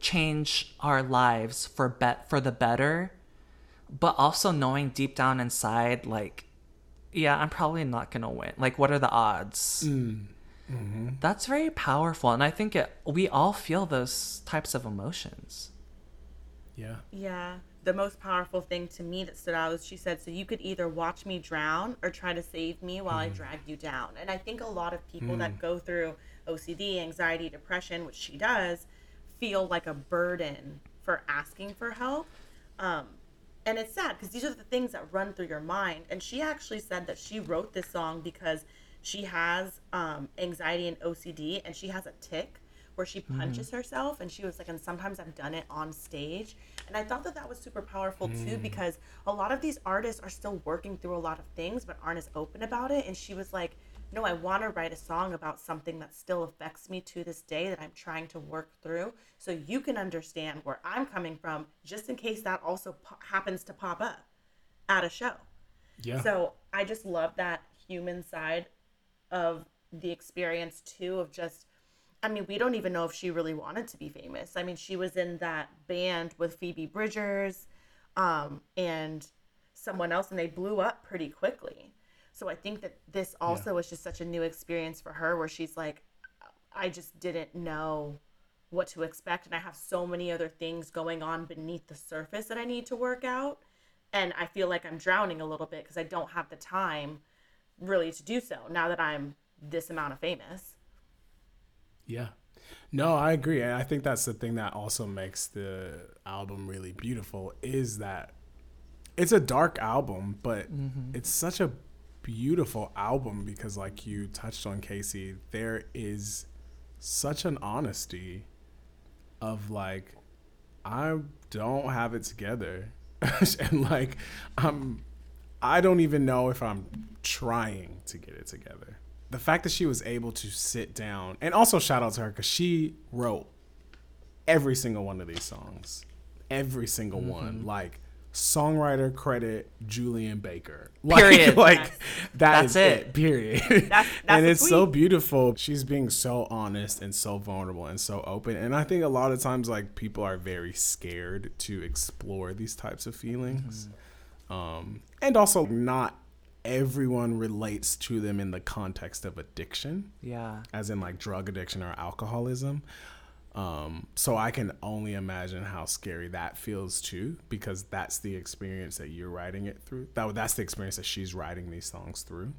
[SPEAKER 2] change our lives for bet for the better, but also knowing deep down inside, like, yeah, I'm probably not gonna win. Like, what are the odds? Mm. Mm-hmm. That's very powerful, and I think it, we all feel those types of emotions.
[SPEAKER 3] Yeah.
[SPEAKER 4] Yeah. The most powerful thing to me that stood out was she said, "So you could either watch me drown or try to save me while mm. I drag you down." And I think a lot of people mm. that go through OCD, anxiety, depression, which she does, feel like a burden for asking for help. Um, and it's sad because these are the things that run through your mind. And she actually said that she wrote this song because she has um, anxiety and OCD and she has a tic where she punches mm. herself. And she was like, and sometimes I've done it on stage. And I thought that that was super powerful mm. too because a lot of these artists are still working through a lot of things but aren't as open about it. And she was like, no, I want to write a song about something that still affects me to this day that I'm trying to work through so you can understand where I'm coming from, just in case that also po- happens to pop up at a show. Yeah. So I just love that human side of the experience too, of just, I mean, we don't even know if she really wanted to be famous. I mean, she was in that band with Phoebe Bridgers um, and someone else, and they blew up pretty quickly. So I think that this also yeah. was just such a new experience for her where she's like, I just didn't know what to expect. And I have so many other things going on beneath the surface that I need to work out. And I feel like I'm drowning a little bit because I don't have the time really to do so now that I'm this amount of famous.
[SPEAKER 3] Yeah. No, I agree. And I think that's the thing that also makes the album really beautiful is that it's a dark album, but mm-hmm. it's such a beautiful album because like you touched on Casey, there is such an honesty of like I don't have it together. and like I'm I don't even know if I'm trying to get it together. The fact that she was able to sit down and also shout out to her cuz she wrote every single one of these songs. Every single mm-hmm. one. Like songwriter credit Julien Baker. Like,
[SPEAKER 2] Period.
[SPEAKER 3] Like
[SPEAKER 4] Yes.
[SPEAKER 3] that
[SPEAKER 2] That's it.
[SPEAKER 3] it. Period.
[SPEAKER 4] That's- that's
[SPEAKER 3] and it's so beautiful. She's being so honest and so vulnerable and so open. And I think a lot of times like people are very scared to explore these types of feelings. Um, and also not everyone relates to them in the context of addiction
[SPEAKER 2] Yeah.
[SPEAKER 3] as in like drug addiction or alcoholism. Um, so I can only imagine how scary that feels too, because that's the experience that you're writing it through. That that's the experience that she's writing these songs through.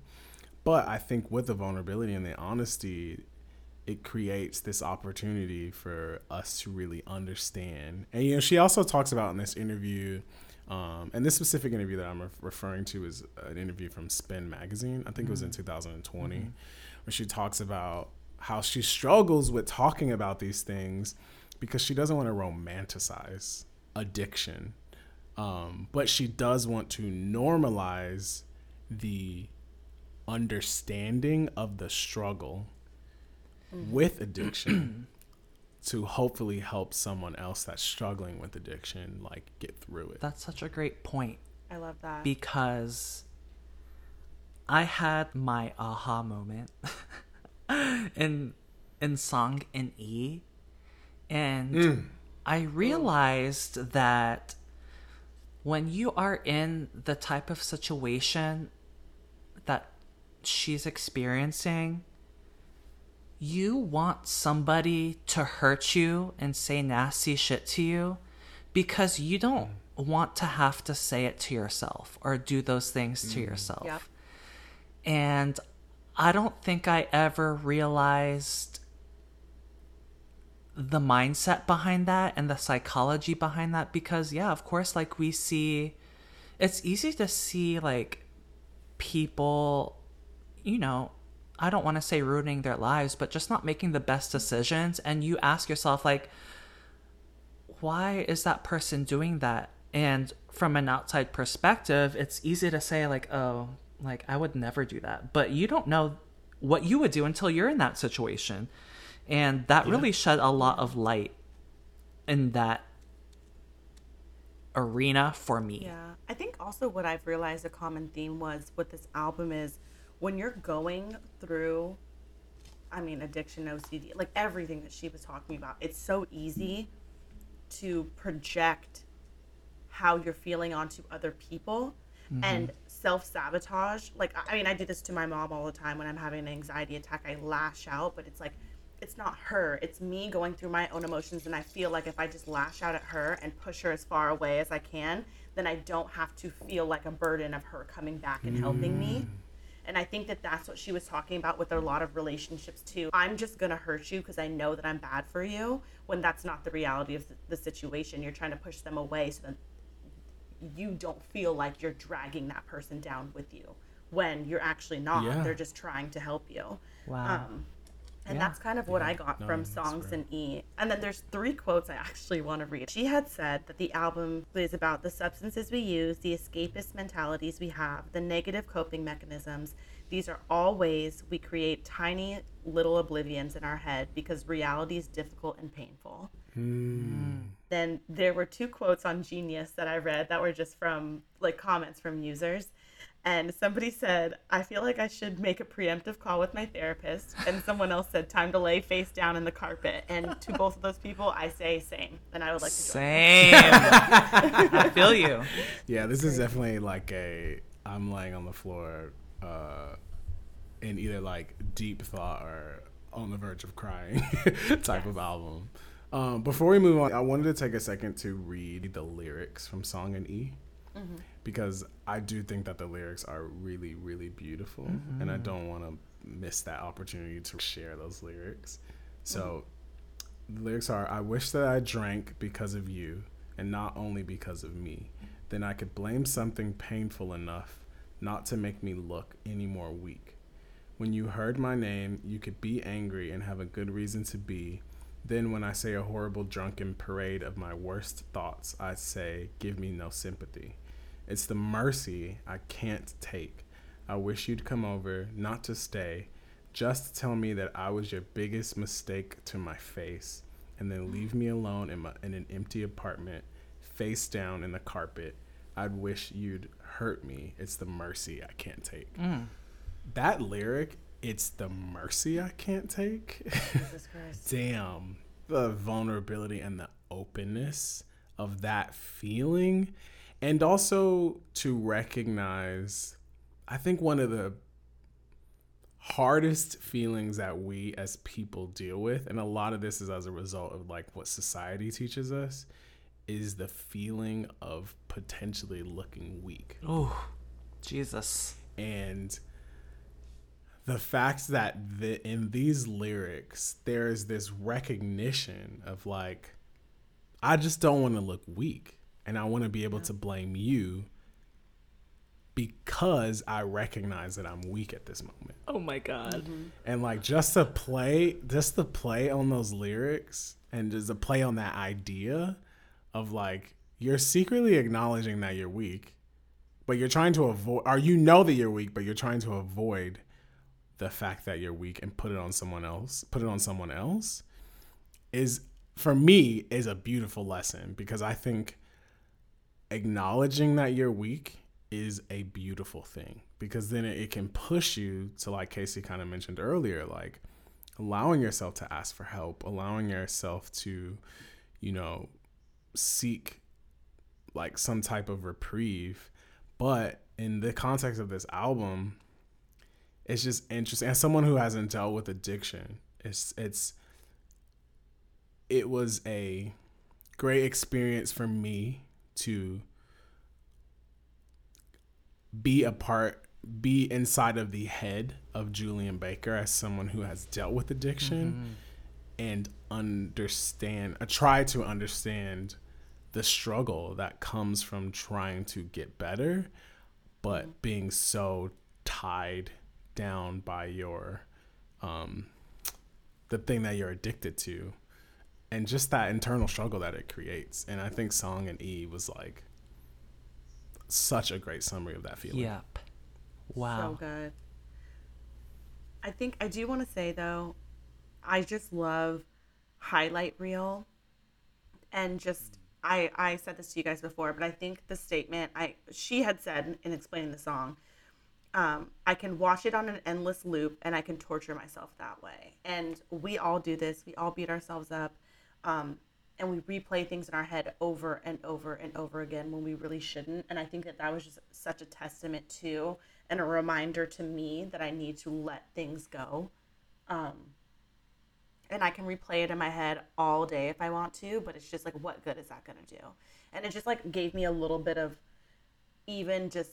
[SPEAKER 3] But I think with the vulnerability and the honesty, it creates this opportunity for us to really understand. And you know, she also talks about in this interview, um, and this specific interview that I'm re- referring to is an interview from Spin Magazine. I think it was in 2020, where she talks about how she struggles with talking about these things because she doesn't want to romanticize addiction, um, but she does want to normalize the understanding of the struggle with addiction to hopefully help someone else that's struggling with addiction like get through it.
[SPEAKER 2] That's such a great point
[SPEAKER 4] I love that.
[SPEAKER 2] because I had my aha moment in in song in E and mm. I realized that when you are in the type of situation that she's experiencing you want somebody to hurt you and say nasty shit to you because you don't want to have to say it to yourself or do those things to mm-hmm. yourself.
[SPEAKER 4] Yep.
[SPEAKER 2] And I don't think I ever realized the mindset behind that and the psychology behind that because yeah, of course like we see it's easy to see like people you know, I don't want to say ruining their lives, but just not making the best decisions and you ask yourself like why is that person doing that? And from an outside perspective, it's easy to say like, "Oh, like I would never do that." But you don't know what you would do until you're in that situation. And that really shed a lot of light in that arena for me.
[SPEAKER 4] Yeah. I think also what I've realized a common theme was with this album is when you're going through, I mean, addiction, OCD, like everything that she was talking about, it's so easy to project how you're feeling onto other people mm-hmm. and self sabotage. Like, I- I mean, I do this to my mom all the time when I'm having an anxiety attack. I lash out, but it's like, it's not her. It's me going through my own emotions. And I feel like if I just lash out at her and push her as far away as I can, then I don't have to feel like a burden of her coming back and helping me. Mm. And I think that that's what she was talking about with a lot of relationships too. I'm just going to hurt you because I know that I'm bad for you when that's not the reality of the, the situation. You're trying to push them away so that you don't feel like you're dragging that person down with you when you're actually not.
[SPEAKER 3] Yeah.
[SPEAKER 4] They're just trying to help you.
[SPEAKER 2] Wow.
[SPEAKER 4] Um, and
[SPEAKER 2] Yeah.
[SPEAKER 4] that's kind of what I got
[SPEAKER 3] No,
[SPEAKER 4] from Songs in E. And then there's three quotes I actually want to read. She had said that the album is about the substances we use, the escapist mentalities we have, the negative coping mechanisms. These are all ways we create tiny little oblivions in our head because reality is difficult and painful. Then there were two quotes on Genius that I read that were just from like comments from users. And somebody said, I feel like I should make a preemptive call with my therapist. And someone else said, time to lay face down in the carpet. And to both of those people, I say same. And I would like to join.
[SPEAKER 2] Same. I feel you.
[SPEAKER 3] Yeah, this is definitely like a I'm laying on the floor uh in either like deep thought or on the verge of crying type of album. Um, before we move on, I wanted to take a second to read the lyrics from Song in E Mm-hmm. because I do think that the lyrics are really, really beautiful, and I mm-hmm. don't want to miss that opportunity to share those lyrics. So mm-hmm. the lyrics are I wish that I drank because of you and not only because of me. Then I could blame something painful enough not to make me look any more weak. When you heard my name, you could be angry and have a good reason to be. Then, when I say a horrible drunken parade of my worst thoughts, I say, Give me no sympathy. It's the mercy I can't take. I wish you'd come over, not to stay, just to tell me that I was your biggest mistake to my face, and then leave me alone in, my, in an empty apartment, face down in the carpet. I'd wish you'd hurt me. It's the mercy I can't take. Mm. That lyric, it's the mercy I can't take. Damn. The vulnerability and the openness of that feeling. And also to recognize, I think one of the hardest feelings that we as people deal with, and a lot of this is as a result of like what society teaches us, is the feeling of potentially looking weak.
[SPEAKER 2] Oh, Jesus.
[SPEAKER 3] And the fact that the, in these lyrics, there is this recognition of like, I just don't want to look weak. And I want to be able to blame you because I recognize that I'm weak at this moment
[SPEAKER 2] Oh my God. Mm-hmm.
[SPEAKER 3] and like just to play just to play on those lyrics and just to play on that idea of like you're secretly acknowledging that you're weak but you're trying to avoid or you know that you're weak but you're trying to avoid the fact that you're weak and put it on someone else put it on someone else is for me is a beautiful lesson because i think acknowledging that you're weak is a beautiful thing because then it, can push you to like casey kind of mentioned earlier like allowing yourself to ask for help allowing yourself to you know seek like some type of reprieve. But in the context of this album it's just interesting. As someone who hasn't dealt with addiction it's it's it was a great experience for me to be a part be inside of the head of Julien Baker as someone who has dealt with addiction and understand uh, try to understand the struggle that comes from trying to get better but being so tied down by your um the thing that you're addicted to and just that internal struggle that it creates and i think song in e was like such a great summary of that feeling
[SPEAKER 2] Yep. Wow.
[SPEAKER 4] So good. I think I do want to say though, I just love highlight reel and just I I said this to you guys before, but I think the statement I she had said in explaining the song, um, I can watch it on an endless loop and I can torture myself that way. And we all do this. We all beat ourselves up. Um, and we replay things in our head over and over and over again when we really shouldn't. And I think that that was just such a testament to and a reminder to me that I need to let things go. Um, and I can replay it in my head all day if I want to, but it's just like, what good is that going to do? And it just like gave me a little bit of even just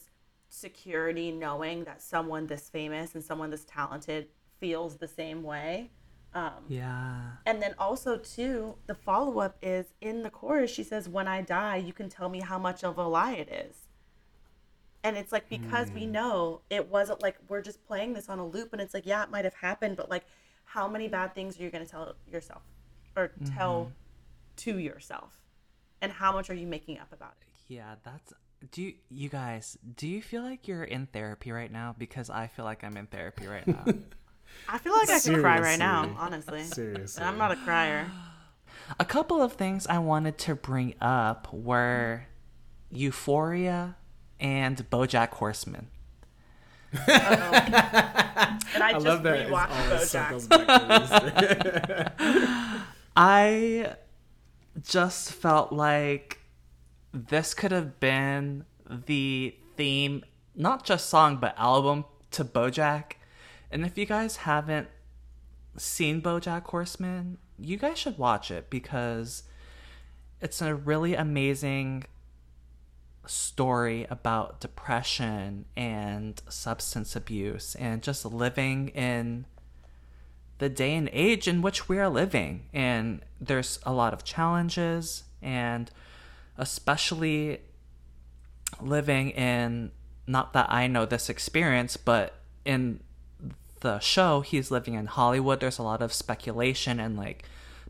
[SPEAKER 4] security knowing that someone this famous and someone this talented feels the same way. Um,
[SPEAKER 2] Yeah.
[SPEAKER 4] and then also too, the follow up is in the chorus. She says, "When I die, you can tell me how much of a lie it is." And it's like because we know it wasn't like we're just playing this on a loop, and it's like yeah, it might have happened, but like how many bad things are you going to tell yourself or tell to yourself, and how much are you making up about it?
[SPEAKER 2] Yeah, that's. Do you, you guys, do you feel like you're in therapy right now? Because I feel like I'm in therapy right now.
[SPEAKER 4] I feel like I can cry right now, honestly.
[SPEAKER 3] seriously
[SPEAKER 4] And I'm not a crier.
[SPEAKER 2] A couple of things I wanted to bring up were Euphoria and BoJack Horseman.
[SPEAKER 4] And I,
[SPEAKER 3] I
[SPEAKER 4] just
[SPEAKER 3] love that it
[SPEAKER 4] rewatched BoJack.
[SPEAKER 3] circles back to this.
[SPEAKER 2] I just felt like this could have been the theme, not just song, but album to Bojack. And if you guys haven't seen Bojack Horseman, you guys should watch it because it's a really amazing story about depression and substance abuse and just living in the day and age in which we are living. And there's a lot of challenges, and especially living in, not that I know this experience, but in the show, he's living in Hollywood. There's a lot of speculation, and like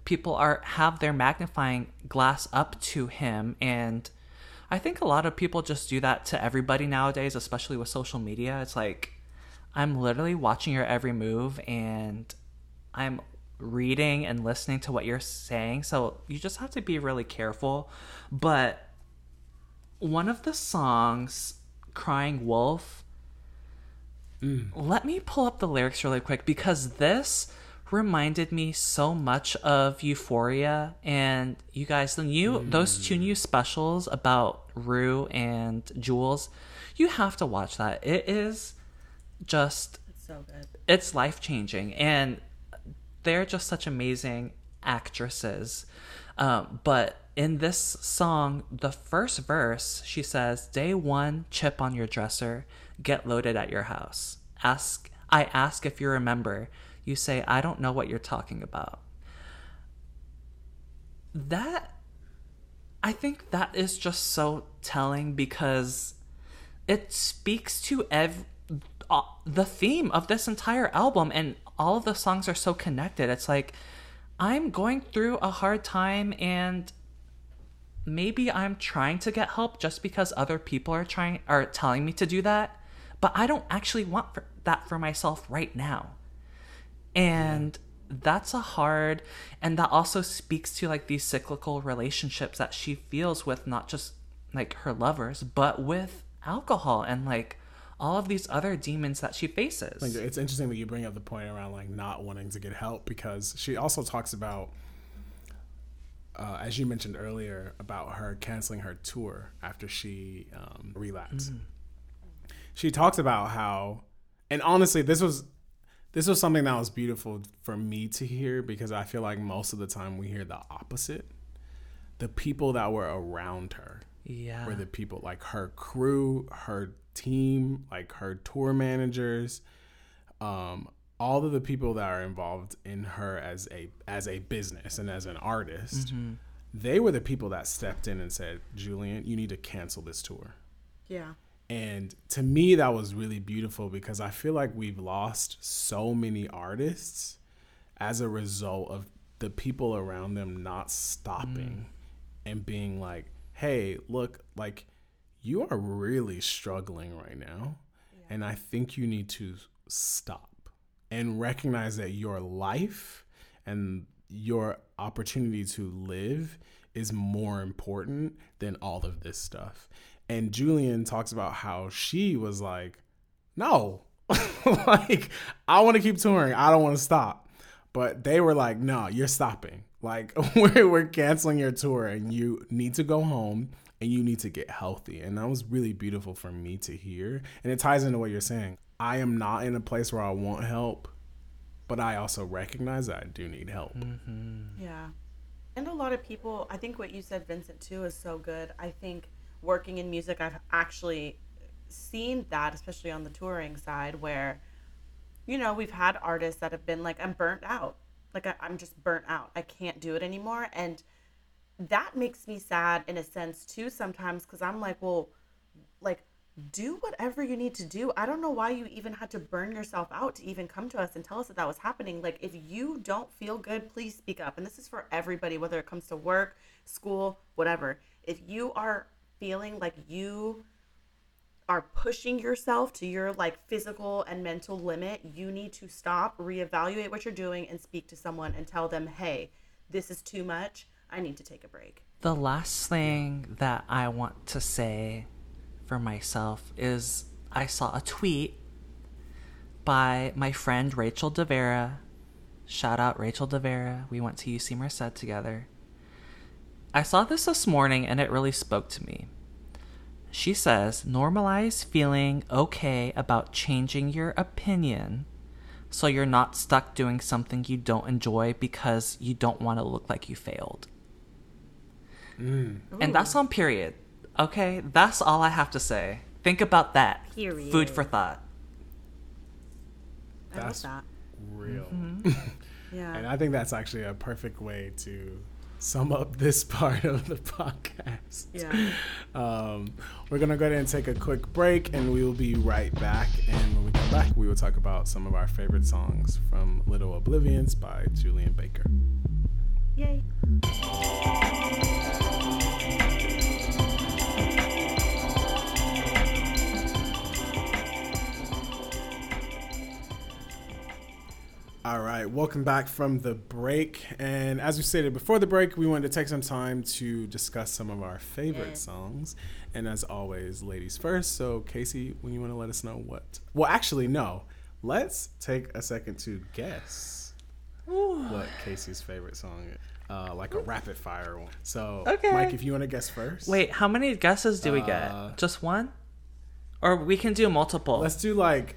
[SPEAKER 2] people are have their magnifying glass up to him and I think a lot of people just do that to everybody nowadays, especially with social media. It's like I'm literally watching your every move and I'm reading and listening to what you're saying. So you just have to be really careful. But one of the songs, Crying Wolf, let me pull up the lyrics really quick because this reminded me so much of Euphoria and you guys the new those two new specials about Rue and Jules. You have to watch that. It is just
[SPEAKER 4] It's so good.
[SPEAKER 2] it's life changing and they're just such amazing actresses um, but in this song the first verse she says day one chip on your dresser get loaded at your house. Ask i ask if you remember you say i don't know what you're talking about. That i think that is just so telling because it speaks to ev- uh, the theme of this entire album and all of the songs are so connected. It's like i'm going through a hard time and maybe i'm trying to get help just because other people are trying are telling me to do that but i don't actually want for, that for myself right now. And that's a hard and that also speaks to like these cyclical relationships that she feels with not just like her lovers but with alcohol and like all of these other demons that she faces.
[SPEAKER 3] Like it's interesting that you bring up the point around like not wanting to get help because she also talks about, uh, as you mentioned earlier, about her canceling her tour after she um, relapsed. She talks about how, and honestly, this was this was something that was beautiful for me to hear because I feel like most of the time we hear the opposite. The people that were around her
[SPEAKER 2] yeah
[SPEAKER 3] were the people like her crew, her team, like her tour managers, um, all of the people that are involved in her as a as a business and as an artist. They were the people that stepped in and said, "Julien, you need to cancel this tour."
[SPEAKER 4] Yeah.
[SPEAKER 3] And to me, that was really beautiful because I feel like we've lost so many artists as a result of the people around them not stopping mm. and being like, hey, look, like you are really struggling right now. And I think you need to stop and recognize that your life and your opportunity to live is more important than all of this stuff. And Julien talks about how she was like, no, like, I want to keep touring. I don't want to stop. But they were like, no, you're stopping. Like, we're, we're canceling your tour and you need to go home and you need to get healthy. And that was really beautiful for me to hear. And it ties into what you're saying. I am not in a place where I want help, but I also recognize that I do need help. Mm-hmm.
[SPEAKER 4] Yeah. And a lot of people, I think what you said, Vincent, too, is so good. I think working in music, I've actually seen that, especially on the touring side, where, you know, we've had artists that have been like, I'm burnt out. Like, I, I'm just burnt out. I can't do it anymore. And that makes me sad in a sense, too, sometimes, because I'm like, well, like, do whatever you need to do. I don't know why you even had to burn yourself out to even come to us and tell us that that was happening. Like, if you don't feel good, please speak up. And this is for everybody, whether it comes to work, school, whatever. If you are feeling like you are pushing yourself to your like physical and mental limit, you need to stop, reevaluate what you're doing, and speak to someone and tell them, hey, this is too much. I need to take a break.
[SPEAKER 2] The last thing that I want to say for myself is I saw a tweet by my friend Rachel DeVera. Shout out Rachel DeVera. We went to UC Merced together. I saw this this morning and it really spoke to me. She says, normalize feeling okay about changing your opinion so you're not stuck doing something you don't enjoy because you don't want to look like you failed. Mm. And that's on period. Okay? That's all I have to say. Think about that.
[SPEAKER 4] Period.
[SPEAKER 2] Food for thought.
[SPEAKER 4] I love
[SPEAKER 3] That's
[SPEAKER 4] that.
[SPEAKER 3] real. Mm-hmm.
[SPEAKER 4] Yeah.
[SPEAKER 3] And I think that's actually a perfect way to sum up this part of the podcast.
[SPEAKER 4] Yeah.
[SPEAKER 3] Um, we're going to go ahead and take a quick break and we will be right back. And when we come back, we will talk about some of our favorite songs from Little Oblivions by Julien Baker.
[SPEAKER 4] Yay.
[SPEAKER 3] All All right, welcome back from the break. And as we stated before the break, we wanted to take some time to discuss some of our favorite
[SPEAKER 4] Yeah.
[SPEAKER 3] songs. And as always, ladies first. So, Casey, when you want to let us know what? Well, actually, no. Let's take a second to guess what Casey's favorite song is. Uh, like a rapid fire one. So,
[SPEAKER 2] Okay.
[SPEAKER 3] Mike, if you want to guess first.
[SPEAKER 2] Wait, how many guesses do we
[SPEAKER 3] Uh,
[SPEAKER 2] get? Just one? Or we can do multiple.
[SPEAKER 3] Let's do like.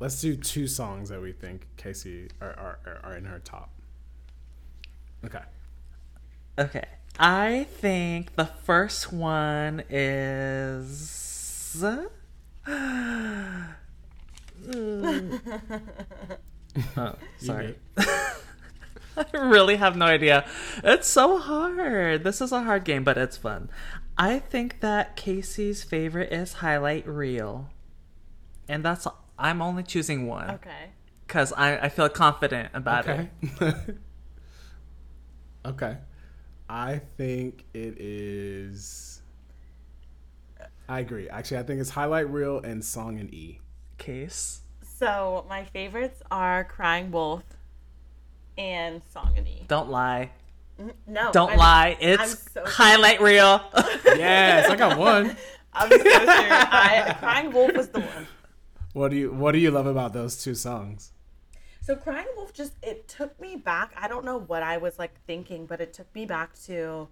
[SPEAKER 3] Let's do two songs that we think Casey are, are, are- are in her top. Okay.
[SPEAKER 2] Okay. I think the first one is. Oh, sorry. I really have no idea. It's so hard. This is a hard game, but it's fun. I think that Casey's favorite is Highlight Reel. And that's. I'm only choosing one.
[SPEAKER 4] Okay.
[SPEAKER 2] Because I, I feel confident about it.
[SPEAKER 3] Okay. okay. I think it is. I agree. Actually, I think it's highlight reel and song in E.
[SPEAKER 2] Case.
[SPEAKER 4] So my favorites are Crying Wolf and Song in E.
[SPEAKER 2] Don't lie.
[SPEAKER 4] No,
[SPEAKER 2] Don't
[SPEAKER 4] I'm-
[SPEAKER 2] lie. It's
[SPEAKER 4] so
[SPEAKER 2] highlight reel.
[SPEAKER 3] Yes, I got one.
[SPEAKER 4] I'm so serious. I, Crying Wolf was the one.
[SPEAKER 3] What do you What do you love about those two songs?
[SPEAKER 4] So Crying Wolf just it took me back. I don't know what I was like thinking, but it took me back to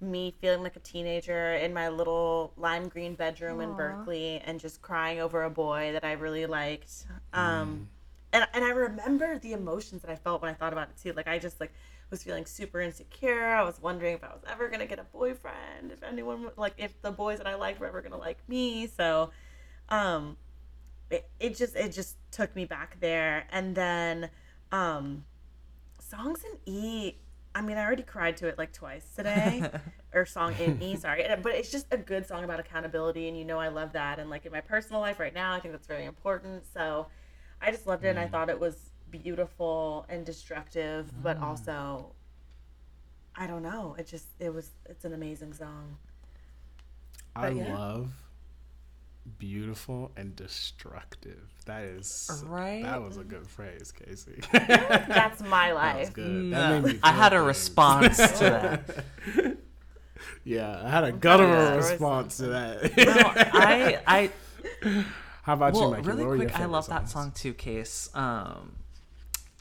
[SPEAKER 4] me feeling like a teenager in my little lime green bedroom in Berkeley and just crying over a boy that I really liked. Um and and I remember the emotions that I felt when I thought about it too. Like I just like was feeling super insecure. I was wondering if I was ever gonna get a boyfriend, if anyone like if the boys that I liked were ever gonna like me. So um it, it just it just took me back there. And then um songs in e i mean i already cried to it like twice today. Or song in e sorry. But it's just a good song about accountability and you know i love that. And like in my personal life right now i think that's very important. So i just loved it and i thought it was beautiful and destructive but also i don't know. It just it was it's an amazing song.
[SPEAKER 3] I
[SPEAKER 4] yeah.
[SPEAKER 3] love beautiful and destructive. That is
[SPEAKER 2] Right?
[SPEAKER 3] That was a good phrase, Casey.
[SPEAKER 4] that's my
[SPEAKER 3] That was
[SPEAKER 4] life
[SPEAKER 3] good. That mm. made me
[SPEAKER 2] I had a
[SPEAKER 3] things.
[SPEAKER 2] response to that.
[SPEAKER 3] Yeah, I had a guttural
[SPEAKER 2] Yeah.
[SPEAKER 3] response to that.
[SPEAKER 2] I I
[SPEAKER 3] How about you,
[SPEAKER 2] well
[SPEAKER 3] Mikey?
[SPEAKER 2] really
[SPEAKER 3] What were your
[SPEAKER 2] quick. I
[SPEAKER 3] favorite
[SPEAKER 2] love that song too. Case. Um,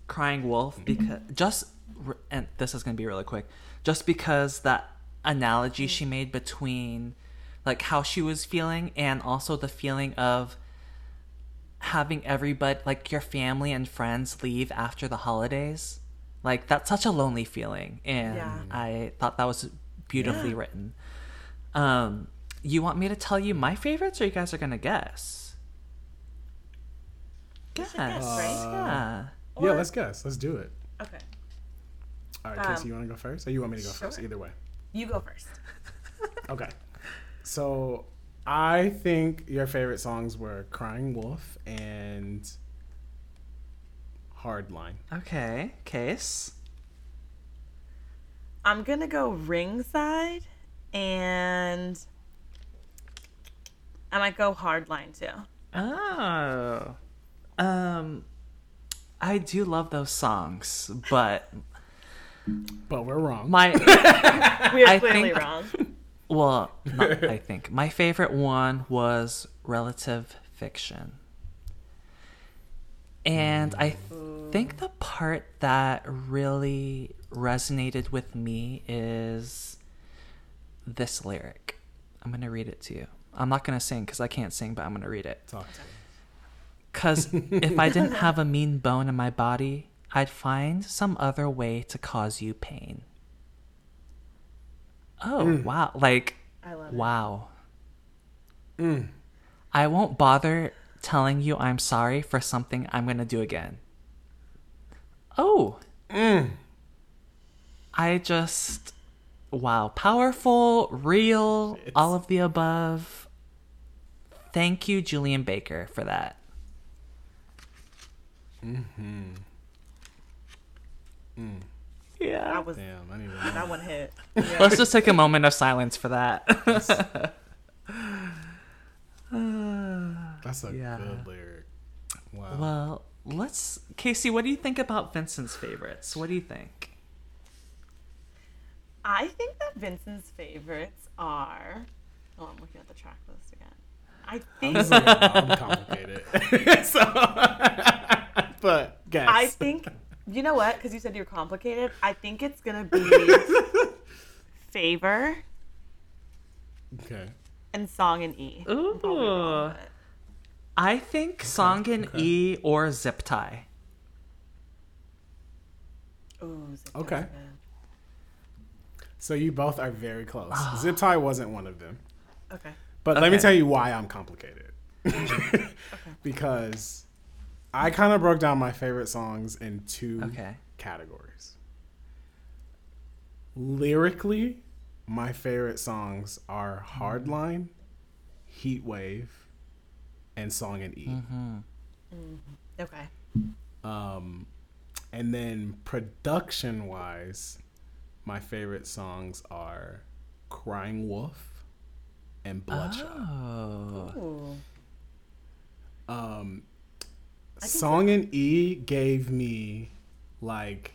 [SPEAKER 2] crying wolf because mm-hmm. just and this is gonna be really quick. Just because that analogy mm-hmm. she made between like how she was feeling and also the feeling of having everybody like your family and friends leave after the holidays like that's such a lonely feeling and
[SPEAKER 4] Yeah.
[SPEAKER 2] i thought that was beautifully written um you want me to tell you my favorites or you guys are gonna guess guess,
[SPEAKER 4] guess, right?
[SPEAKER 2] yeah
[SPEAKER 3] Yeah,
[SPEAKER 4] Or-
[SPEAKER 3] let's guess. Let's do it.
[SPEAKER 4] okay
[SPEAKER 3] All right, Casey, you want to go first, or you want me to go first? Either way.
[SPEAKER 4] you go first
[SPEAKER 3] Okay. So I think your favorite songs were "Crying Wolf" and "Hardline."
[SPEAKER 2] okay case
[SPEAKER 4] I'm gonna go ringside and I might go hardline too.
[SPEAKER 2] oh um i do love those songs but
[SPEAKER 3] But we're wrong.
[SPEAKER 2] my
[SPEAKER 4] We are
[SPEAKER 2] I
[SPEAKER 4] clearly
[SPEAKER 2] think-
[SPEAKER 4] wrong.
[SPEAKER 2] Well, not, I think my favorite one was relative fiction. And I mm. think the part that really resonated with me is this lyric. I'm going to read it to you. I'm not going to sing because I can't sing, but I'm going to read it.
[SPEAKER 3] Talk to me.
[SPEAKER 2] Because if I didn't have a mean bone in my body, I'd find some other way to cause you pain. Oh, mm. wow. Like,
[SPEAKER 4] I love it.
[SPEAKER 2] wow. Mm. I won't bother telling you I'm sorry for something I'm going to do again. Oh. Mm. I just. Wow. Powerful, real, all of the above. Thank you, Julien Baker, for that. Mm-hmm. Yeah.
[SPEAKER 4] That was
[SPEAKER 3] Damn, I need
[SPEAKER 4] that one hit.
[SPEAKER 2] Let's just take a moment of silence for that.
[SPEAKER 3] That's a
[SPEAKER 2] Yeah.
[SPEAKER 3] good lyric. Wow.
[SPEAKER 2] well, let's Casey, what do you think about Vincent's favorites? What do you think?
[SPEAKER 4] I think that Vincent's favorites are. Oh, I'm looking at the track list again. I think.
[SPEAKER 3] I'm complicated. so, but guess.
[SPEAKER 4] I think. You know what? Because you said you're complicated. I think it's gonna be favor
[SPEAKER 3] Okay.
[SPEAKER 4] and song in E. I'm probably
[SPEAKER 2] Ooh.
[SPEAKER 4] wrong, but-
[SPEAKER 2] I think Song in
[SPEAKER 3] okay.
[SPEAKER 2] E or Zip Tie.
[SPEAKER 4] Ooh, Zip
[SPEAKER 3] Okay. So you both are very close. Ah. Zip tie wasn't one of them.
[SPEAKER 4] Okay.
[SPEAKER 3] But let me tell you why I'm complicated. Because I kind of broke down my favorite songs in two
[SPEAKER 2] Okay.
[SPEAKER 3] categories. Lyrically, my favorite songs are Hardline, Heat Wave, and Song in E.
[SPEAKER 4] Okay.
[SPEAKER 3] Um, and then production wise, my favorite songs are Crying Wolf and Bloodshot.
[SPEAKER 2] Oh.
[SPEAKER 3] Um,
[SPEAKER 4] can
[SPEAKER 3] Song in E gave me like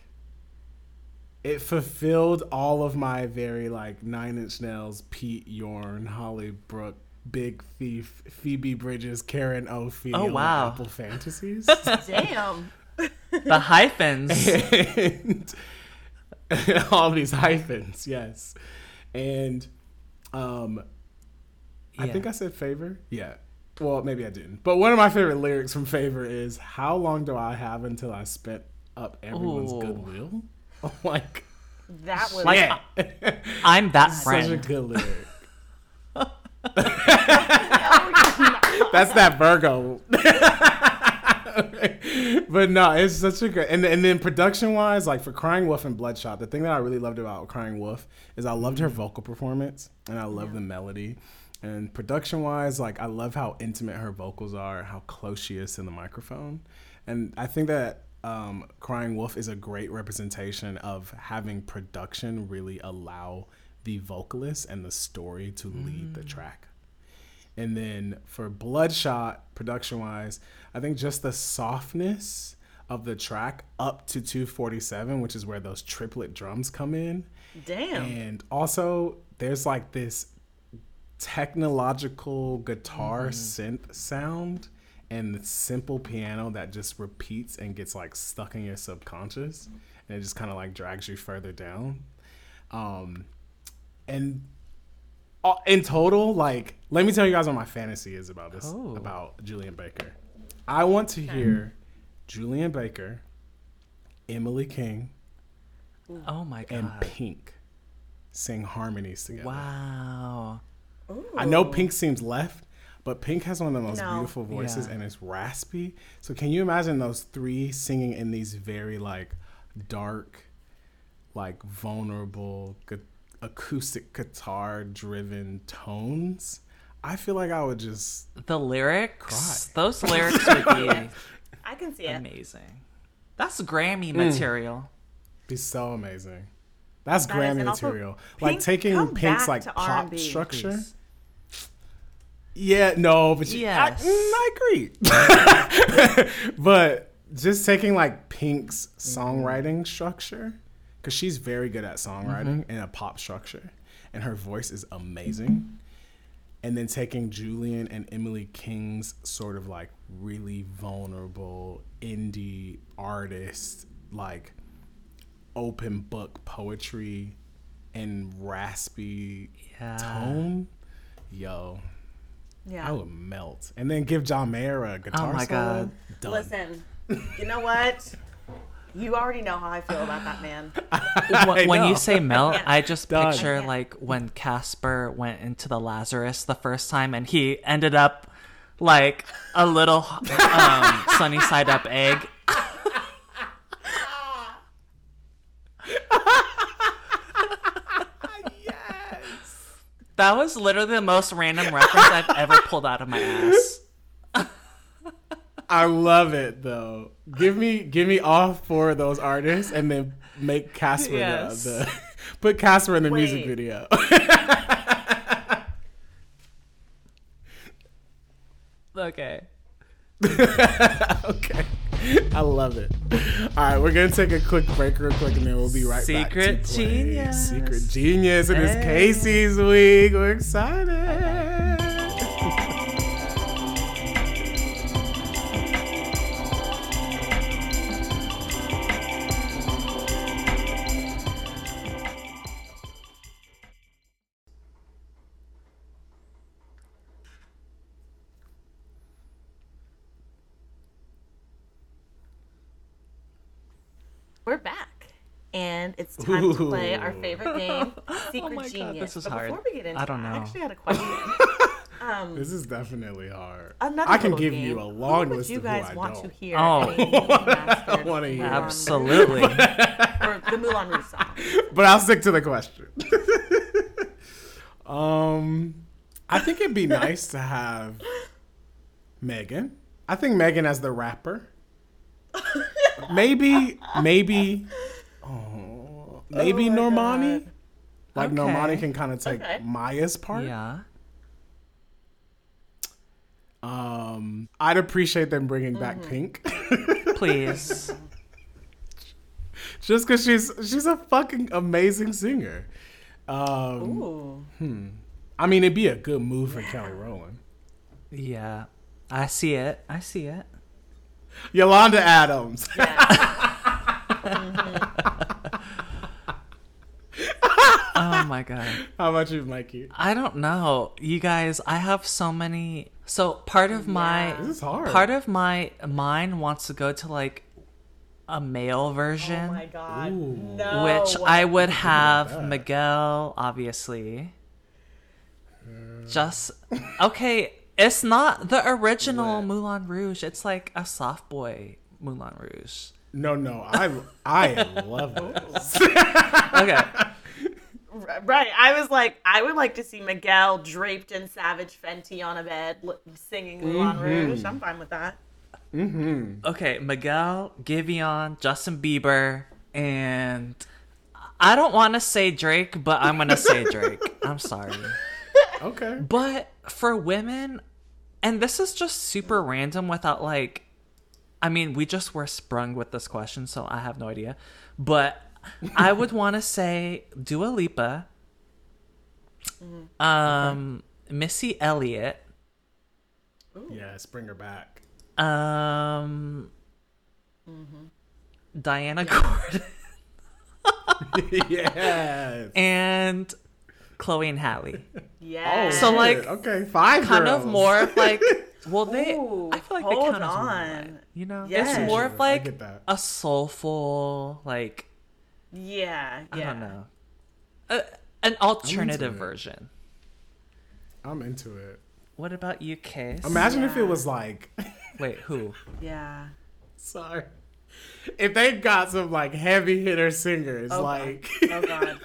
[SPEAKER 3] it fulfilled all of my very like Nine Inch Nails, Pete Yorn, Holly Brook, Big Thief, Phoebe Bridgers, Karen O'Field,
[SPEAKER 2] Oh, wow.
[SPEAKER 3] Apple Fantasies.
[SPEAKER 4] Damn.
[SPEAKER 2] The hyphens.
[SPEAKER 3] and all these hyphens, yes. And um I think I said favor. Yeah. Well, maybe I didn't. But one of my favorite lyrics from Favor is How long do I have until I spent up everyone's
[SPEAKER 2] Ooh.
[SPEAKER 3] goodwill? like
[SPEAKER 4] That was.
[SPEAKER 2] Like,
[SPEAKER 3] yeah.
[SPEAKER 2] I'm that friend.
[SPEAKER 3] Such a good lyric. That's that Virgo. but no, it's such a good and and then production wise, like for Crying Wolf and Bloodshot, the thing that I really loved about Crying Wolf is I loved her mm-hmm. vocal performance and I love the melody. And production wise, like I love how intimate her vocals are, how close she is to the microphone. And I think that um, Crying Wolf is a great representation of having production really allow the vocalist and the story to lead the track. And then for Bloodshot, production wise, I think just the softness of the track up to 247, which is where those triplet drums come in.
[SPEAKER 4] Damn.
[SPEAKER 3] And also, there's like this technological guitar synth sound and the simple piano that just repeats and gets like stuck in your subconscious and it just kind of like drags you further down. Um, and uh, in total, like, let me tell you guys what my fantasy is about this
[SPEAKER 2] Oh.
[SPEAKER 3] about Julien Baker. I want to hear Julien Baker, Emily King,
[SPEAKER 2] Oh my god.
[SPEAKER 3] and Pink sing harmonies together.
[SPEAKER 2] Wow.
[SPEAKER 3] I know Pink seems left, but Pink has one of the most
[SPEAKER 4] No.
[SPEAKER 3] beautiful voices
[SPEAKER 2] Yeah.
[SPEAKER 3] and it's raspy. So can you imagine those three singing in these very like dark, like vulnerable, gu- acoustic guitar driven tones? I feel like I would just
[SPEAKER 2] The lyrics.
[SPEAKER 3] Cry.
[SPEAKER 2] Those lyrics would be
[SPEAKER 4] I can see it.
[SPEAKER 2] amazing. That's Grammy
[SPEAKER 3] Mm.
[SPEAKER 2] material.
[SPEAKER 3] be so amazing. That's
[SPEAKER 4] That is,
[SPEAKER 3] Grammy
[SPEAKER 4] and also
[SPEAKER 3] material. Like taking Pink's like pop
[SPEAKER 4] R&B,
[SPEAKER 3] structure.
[SPEAKER 2] Please.
[SPEAKER 3] Yeah, no, but you,
[SPEAKER 2] Yes.
[SPEAKER 3] I, mm, I agree. but just taking like Pink's songwriting structure, because she's very good at songwriting and a pop structure, and her voice is amazing. And then taking Julien and Emily King's sort of like really vulnerable indie artist, like open book poetry and raspy
[SPEAKER 2] Yeah.
[SPEAKER 3] tone. Yo,
[SPEAKER 4] Yeah.
[SPEAKER 3] I would melt. And then give John Mayer a guitar
[SPEAKER 2] Oh my
[SPEAKER 3] solo.
[SPEAKER 2] God.
[SPEAKER 3] Done.
[SPEAKER 4] Listen, you know what? You already know how I feel about that man.
[SPEAKER 2] When, when
[SPEAKER 3] know.
[SPEAKER 2] you say melt, I just
[SPEAKER 3] Done.
[SPEAKER 2] picture like when Casper went into the Lazarus the first time and he ended up like a little um, sunny side up egg. That was literally the most random reference I've ever pulled out of my ass.
[SPEAKER 3] I love it though. Give me give me all four of those artists and then make Casper
[SPEAKER 2] Yes.
[SPEAKER 3] the, the put Casper in the music video.
[SPEAKER 2] Okay.
[SPEAKER 3] okay. I love it. All right, we're gonna take a quick break, real quick, and then we'll be right back.
[SPEAKER 2] Secret Genius.
[SPEAKER 3] Secret genius. It is
[SPEAKER 2] Hey.
[SPEAKER 3] Casey's week. We're excited.
[SPEAKER 4] And it's time to play our favorite game, Secret
[SPEAKER 2] Oh my God,
[SPEAKER 4] Genius.
[SPEAKER 2] this is
[SPEAKER 4] but
[SPEAKER 2] hard.
[SPEAKER 4] Before we get into
[SPEAKER 2] I don't
[SPEAKER 4] that, I
[SPEAKER 2] know.
[SPEAKER 4] actually had a question. um,
[SPEAKER 3] This is definitely hard.
[SPEAKER 4] another
[SPEAKER 3] I can give
[SPEAKER 4] game.
[SPEAKER 3] you a long
[SPEAKER 4] who
[SPEAKER 3] list
[SPEAKER 4] would you
[SPEAKER 3] of
[SPEAKER 4] guys
[SPEAKER 3] who I
[SPEAKER 4] want
[SPEAKER 3] don't.
[SPEAKER 4] to hear?
[SPEAKER 2] Oh.
[SPEAKER 4] any remastered
[SPEAKER 3] wanna hear.
[SPEAKER 2] Absolutely.
[SPEAKER 4] or the Moulin Rouge song.
[SPEAKER 3] but I'll stick to the question. um, I think it'd be nice to have Megan. I think Megan as the rapper. maybe, maybe, oh, maybe
[SPEAKER 4] Oh
[SPEAKER 3] Normani.
[SPEAKER 4] God.
[SPEAKER 3] Like
[SPEAKER 2] Okay.
[SPEAKER 3] Normani can kind of take
[SPEAKER 4] Okay.
[SPEAKER 3] Maya's part.
[SPEAKER 2] yeah.
[SPEAKER 3] Um, I'd appreciate them bringing back
[SPEAKER 4] Mm-hmm.
[SPEAKER 3] Pink,
[SPEAKER 2] Please.
[SPEAKER 3] just because she's she's a fucking amazing singer. Um,
[SPEAKER 4] Ooh.
[SPEAKER 3] I mean, it'd be a good move for Kelly Rowland.
[SPEAKER 2] Yeah. I see it. I see it.
[SPEAKER 3] Yolanda Adams.
[SPEAKER 2] Oh my god.
[SPEAKER 3] How about you, Mikey?
[SPEAKER 2] I don't know. You guys, I have so many so part of my
[SPEAKER 4] Yeah.
[SPEAKER 3] This is hard.
[SPEAKER 2] part of my mind wants to go to like a male version.
[SPEAKER 4] Oh my god.
[SPEAKER 3] Ooh.
[SPEAKER 4] No.
[SPEAKER 2] which I would have
[SPEAKER 3] that.
[SPEAKER 2] Miguel, obviously. Uh, Just okay. It's not the original
[SPEAKER 3] Lit.
[SPEAKER 2] Moulin Rouge. It's like a soft boy Moulin Rouge.
[SPEAKER 3] No, no, I I love this.
[SPEAKER 2] Okay,
[SPEAKER 4] Right. I was like, I would like to see Miguel draped in Savage Fenty on a bed li- singing Moulin Rouge. Mm-hmm. I'm fine with that. Mm-hmm.
[SPEAKER 2] okay. Miguel, Giveon, Justin Bieber, and I don't want to say Drake, but I'm gonna say Drake. I'm sorry.
[SPEAKER 3] Okay.
[SPEAKER 2] But for women, and this is just super random without like, I mean, we just were sprung with this question, so I have no idea. But I would want to say Dua Lipa, um, Missy Elliott,
[SPEAKER 3] Yes, bring her back.
[SPEAKER 2] um, Diana Gordon,
[SPEAKER 3] yes.
[SPEAKER 2] and Chloe and Halle.
[SPEAKER 4] Yeah.
[SPEAKER 2] So, like,
[SPEAKER 3] okay, five
[SPEAKER 2] kind of more of like well they
[SPEAKER 4] Ooh,
[SPEAKER 2] i feel like they
[SPEAKER 4] hold
[SPEAKER 2] count as one,
[SPEAKER 4] on.
[SPEAKER 2] you know
[SPEAKER 4] Yes.
[SPEAKER 2] it's more of like a soulful like
[SPEAKER 4] yeah. Yeah.
[SPEAKER 2] i don't know a, an alternative
[SPEAKER 3] it.
[SPEAKER 2] version
[SPEAKER 3] I'm into it.
[SPEAKER 2] what about you case
[SPEAKER 3] Imagine if it was like,
[SPEAKER 2] wait who
[SPEAKER 4] Yeah.
[SPEAKER 3] sorry, if they got some like heavy hitter singers
[SPEAKER 4] Oh, God.
[SPEAKER 3] like
[SPEAKER 4] Oh god.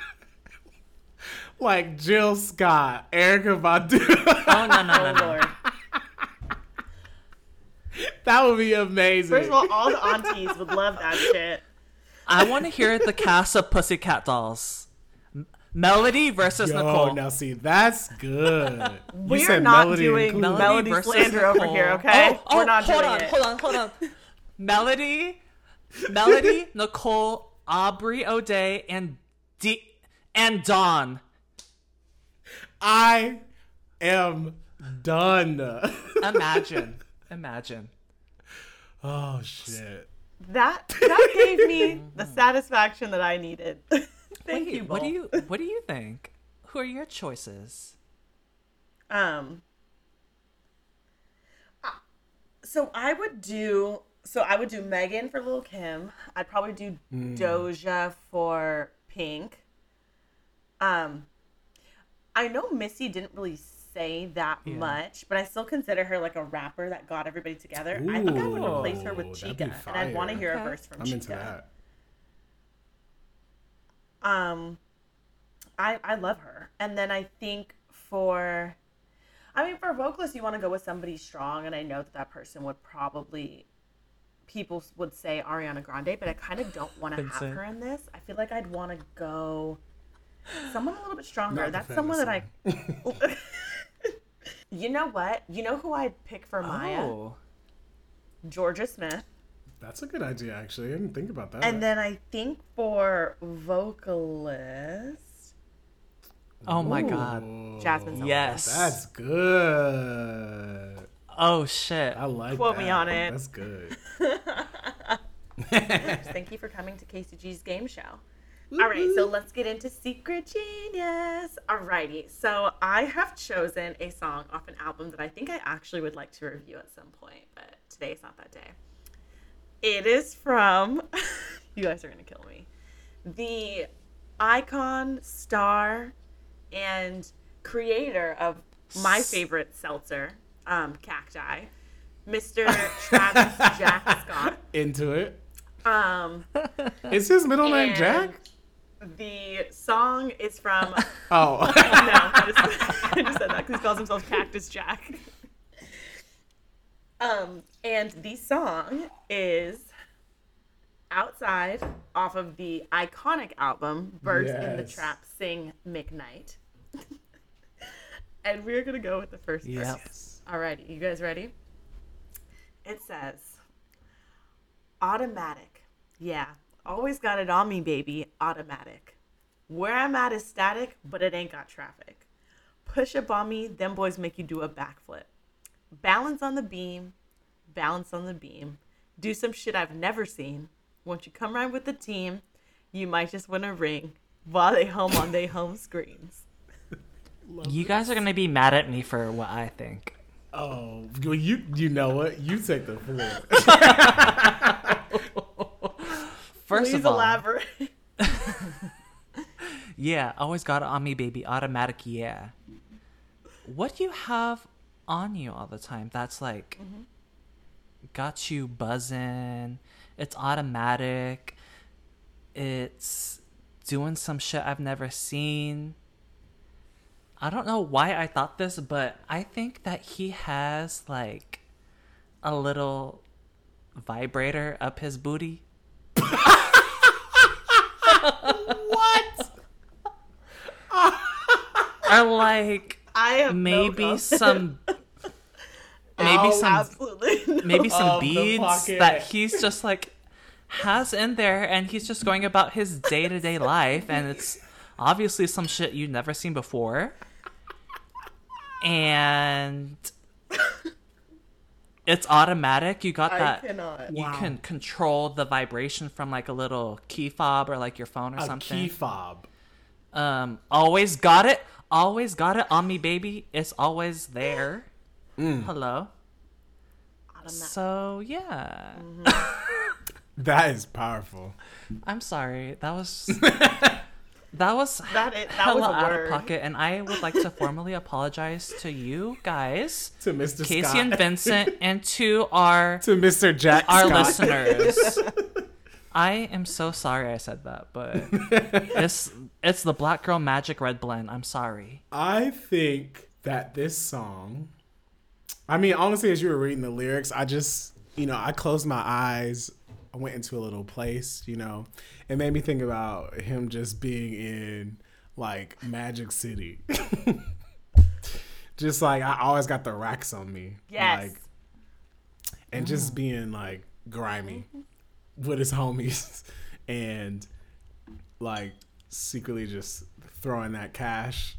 [SPEAKER 3] like Jill Scott, Erykah Badu.
[SPEAKER 2] oh no no
[SPEAKER 4] Oh
[SPEAKER 2] no no
[SPEAKER 4] oh,
[SPEAKER 3] that would be amazing.
[SPEAKER 4] First of all, all the aunties would love that shit.
[SPEAKER 2] I want to hear the cast of pussycat dolls melody versus
[SPEAKER 3] Yo,
[SPEAKER 2] nicole
[SPEAKER 3] now see that's good. You
[SPEAKER 4] We're
[SPEAKER 3] said
[SPEAKER 4] not
[SPEAKER 3] Melody
[SPEAKER 4] doing.
[SPEAKER 2] Melody
[SPEAKER 4] melody,
[SPEAKER 2] versus
[SPEAKER 4] slander over here, okay?
[SPEAKER 2] Oh, oh,
[SPEAKER 4] We're not
[SPEAKER 2] hold
[SPEAKER 4] doing
[SPEAKER 2] on,
[SPEAKER 4] it.
[SPEAKER 2] Hold on, hold on, hold on. Melody, Melody, Nicole, Aubrey O'Day, and D and Dawn.
[SPEAKER 3] I am done.
[SPEAKER 2] Imagine, imagine.
[SPEAKER 3] oh shit.
[SPEAKER 4] That that gave me the satisfaction that I needed. Thank
[SPEAKER 2] Wait,
[SPEAKER 4] you.
[SPEAKER 2] What do you What do you think? Who are your choices?
[SPEAKER 4] Um. uh, So I would do. So I would do Megan for Lil Kim. I'd probably do Doja for Pink. Um, I know Missy didn't really say that
[SPEAKER 2] Yeah.
[SPEAKER 4] much, but I still consider her like a rapper that got everybody together. I think I would replace her with
[SPEAKER 3] Ooh,
[SPEAKER 4] Chika, and I'd want to hear
[SPEAKER 2] Okay.
[SPEAKER 4] a verse from
[SPEAKER 3] I'm
[SPEAKER 4] Chika.
[SPEAKER 3] into that.
[SPEAKER 4] um i i love her and then i think for i mean for vocalist you want to go with somebody strong and i know that that person would probably people would say ariana grande but i kind of don't want to have
[SPEAKER 2] Vincent.
[SPEAKER 4] her in this i feel like i'd want to go someone a little bit stronger
[SPEAKER 3] Not
[SPEAKER 4] that's someone that i
[SPEAKER 3] fantasy.
[SPEAKER 4] you know what you know who i'd pick for maya
[SPEAKER 2] Oh,
[SPEAKER 4] jorja smith
[SPEAKER 3] That's a good idea, actually. I didn't think about that.
[SPEAKER 4] And then I think for vocalist,
[SPEAKER 2] Oh my god.
[SPEAKER 3] Ooh,
[SPEAKER 4] Jazmine Sullivan.
[SPEAKER 2] Yes.
[SPEAKER 3] That's good.
[SPEAKER 2] Oh shit.
[SPEAKER 3] I like
[SPEAKER 4] Quote
[SPEAKER 3] that.
[SPEAKER 4] me on it.
[SPEAKER 3] That's good.
[SPEAKER 4] Thank you for coming to KCG's game show. All right, so let's get into Secret Genius. Alrighty, so I have chosen a song off an album that I think I actually would like to review at some point, but today is not that day. It is from, you guys are gonna kill me, the icon, star, and creator of my favorite seltzer, um, Cacti, Mr. Travis Jack Scott.
[SPEAKER 3] Into it.
[SPEAKER 4] Um,
[SPEAKER 3] Is his middle name
[SPEAKER 4] and
[SPEAKER 3] Jack?
[SPEAKER 4] The song is from. no,
[SPEAKER 3] Oh.
[SPEAKER 4] I just, I just said that because he calls himself Cactus Jack. Um, and the song is outside off of the iconic album Birds in the Trap Sing McKnight. and we're gonna go with the first
[SPEAKER 2] Yep.
[SPEAKER 4] verse. Alrighty, you guys ready? It says, automatic. Yeah, always got it on me, baby. Automatic. Where I'm at is static, but it ain't got traffic. Push up on me, them boys make you do a backflip. Balance on the beam, balance on the beam. Do some shit I've never seen. Won't you come ride with the team? You might just win a ring while they home on their home screens.
[SPEAKER 2] You guys are gonna be mad at me for what I think.
[SPEAKER 3] Oh, well, you you know what? You take the floor.
[SPEAKER 2] First
[SPEAKER 4] Please
[SPEAKER 2] of all,
[SPEAKER 4] elaborate.
[SPEAKER 2] yeah, always got it on me, baby. Automatic, yeah. What do you have on you all the time? That's like mm-hmm. got you buzzing. It's automatic. It's doing some shit I've never seen. I don't know why I thought this, but I think that he has like a little vibrator up his booty.
[SPEAKER 3] what?
[SPEAKER 2] Or like
[SPEAKER 4] I have
[SPEAKER 2] maybe
[SPEAKER 4] comment.
[SPEAKER 2] some maybe
[SPEAKER 3] Oh,
[SPEAKER 2] some
[SPEAKER 4] no.
[SPEAKER 2] maybe some beads that he's just like has in there and he's just going about his day-to-day life and it's obviously some shit you've never seen before and it's automatic. You got
[SPEAKER 4] I
[SPEAKER 2] that.
[SPEAKER 4] cannot.
[SPEAKER 2] you
[SPEAKER 3] Wow.
[SPEAKER 2] can control the vibration from like a little key fob or like your phone or
[SPEAKER 3] A
[SPEAKER 2] something.
[SPEAKER 3] key fob.
[SPEAKER 2] um always got it. Always got it on me baby. It's always there. Hello? So yeah.
[SPEAKER 3] That is powerful.
[SPEAKER 2] i'm sorry. That was that was
[SPEAKER 4] That is- that
[SPEAKER 2] hella
[SPEAKER 4] was
[SPEAKER 2] out of pocket and i would like to formally apologize to you guys
[SPEAKER 3] To Mr.
[SPEAKER 2] casey
[SPEAKER 3] Scott.
[SPEAKER 2] and vincent and to our
[SPEAKER 3] to Mr. Jack
[SPEAKER 2] our
[SPEAKER 3] Scott.
[SPEAKER 2] listeners i am so sorry i said that but it's it's the black girl magic red blend i'm sorry
[SPEAKER 3] I think that this song, I mean, honestly, as you were reading the lyrics, I just, you know, I closed my eyes. I went into a little place, you know. It made me think about him just being in like Magic City. just like I always got the racks on me.
[SPEAKER 4] Yes.
[SPEAKER 3] Like, and just mm. being like grimy mm-hmm. with his homies and like secretly just throwing that cash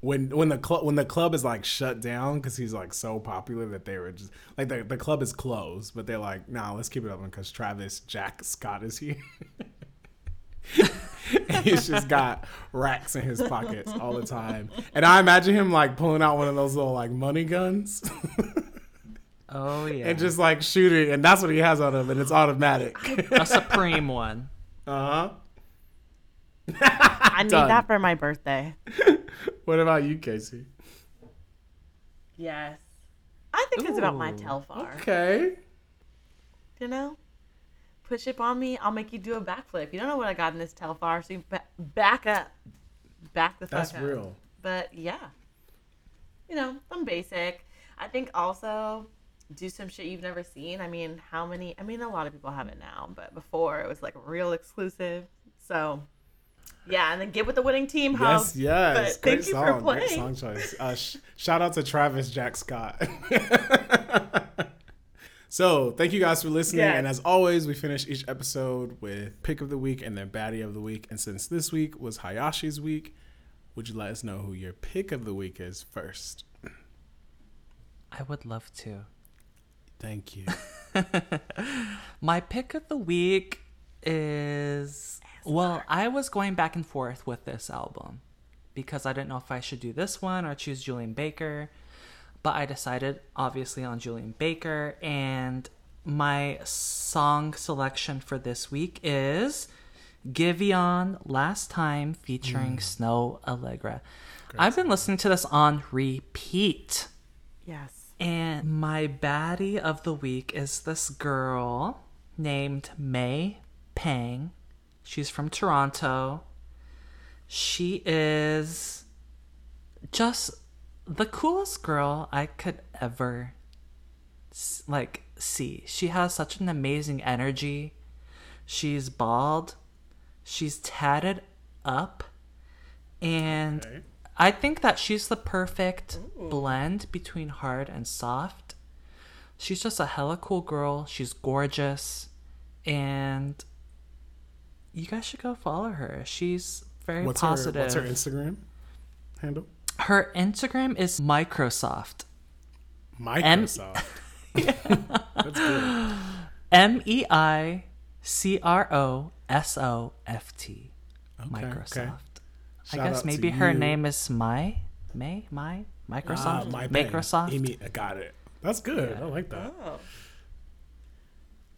[SPEAKER 3] when when the club when the club is like shut down because he's like so popular that they were just like the, the club is closed but they're like nah let's keep it open because travis jack scott is here. He's just got racks in his pockets all the time. And i imagine him like pulling out one of those little like money guns.
[SPEAKER 2] Oh yeah.
[SPEAKER 3] And just like shooting and that's what he has on him and it's automatic.
[SPEAKER 2] A supreme one.
[SPEAKER 3] Uh-huh
[SPEAKER 4] I need that for my birthday.
[SPEAKER 3] what about you casey
[SPEAKER 4] Yes. I think it's about my
[SPEAKER 3] Ooh,
[SPEAKER 4] Telfar.
[SPEAKER 3] okay
[SPEAKER 4] You know? Push up on me, I'll make you do a backflip. You don't know what I got in this Telfar, so you ba- back up. Back the fuck
[SPEAKER 3] that's
[SPEAKER 4] up.
[SPEAKER 3] real
[SPEAKER 4] But yeah. You know, I'm basic. I think also do some shit you've never seen. I mean, how many? I mean, a lot of people have it now, but before it was like real exclusive. So, yeah, and then get with the winning team,
[SPEAKER 3] Yes,
[SPEAKER 4] house.
[SPEAKER 3] yes.
[SPEAKER 4] But
[SPEAKER 3] Great
[SPEAKER 4] thank you
[SPEAKER 3] song.
[SPEAKER 4] for
[SPEAKER 3] Great song choice. Uh, sh- shout out to Travis Jack Scott. So thank you guys for listening.
[SPEAKER 4] Yes.
[SPEAKER 3] And as always, we finish each episode with pick of the week and then baddie of the week. And since this week was Hayashi's week, would you let us know who your pick of the week is first?
[SPEAKER 2] I would love to.
[SPEAKER 3] Thank you.
[SPEAKER 2] My pick of the week is well, I was going back and forth with this album because I didn't know if I should do this one or choose Julien Baker, but I decided obviously on Julien Baker and my song selection for this week is Giveon Last Time featuring Snoh Aalegra. I've been listening to this on repeat.
[SPEAKER 4] Yes.
[SPEAKER 2] And my baddie of the week is this girl named May Pang. She's from Toronto. She is just the coolest girl I could ever like see. She has such an amazing energy. She's bald. She's tatted up. And
[SPEAKER 3] Okay.
[SPEAKER 2] I think that she's the perfect blend between hard and soft. She's just a hella cool girl. She's gorgeous. And you guys should go follow her. She's very
[SPEAKER 3] What's
[SPEAKER 2] positive.
[SPEAKER 3] her What's her Instagram handle?
[SPEAKER 2] Her Instagram is Microsoft.
[SPEAKER 3] Microsoft. That's good.
[SPEAKER 2] M E I C R O S O F T. Microsoft.
[SPEAKER 3] okay.
[SPEAKER 2] I guess maybe her
[SPEAKER 3] you.
[SPEAKER 2] name is Mai? May? Mai?
[SPEAKER 3] Ah,
[SPEAKER 2] Microsoft?
[SPEAKER 3] my.
[SPEAKER 2] Microsoft?
[SPEAKER 3] Amy, I got it. That's good. I like that.
[SPEAKER 4] Oh.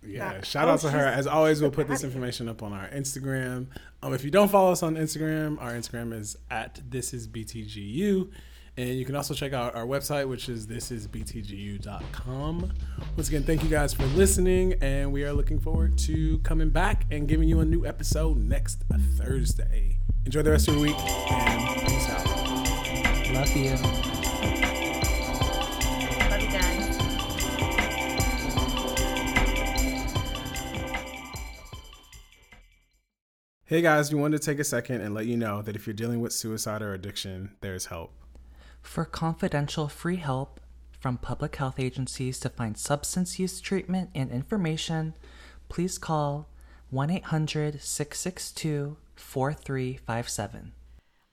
[SPEAKER 3] Yeah,
[SPEAKER 4] That-
[SPEAKER 3] shout
[SPEAKER 4] oh,
[SPEAKER 3] out to her. As always, we'll put this information up on our Instagram. Um, if you don't follow us on Instagram, our Instagram is at this is btgu, and you can also check out our website, which is thisisbtgu.com. Once again, thank you guys for listening, and we are looking forward to coming back and giving you a new episode next Thursday. Enjoy the rest of your week, and peace out.
[SPEAKER 2] Love you
[SPEAKER 3] Hey guys, we wanted to take a second and let you know that if you're dealing with suicide or addiction, there's help.
[SPEAKER 2] For confidential free help from public health agencies to find substance use treatment and information, please call 1 800 662 4357.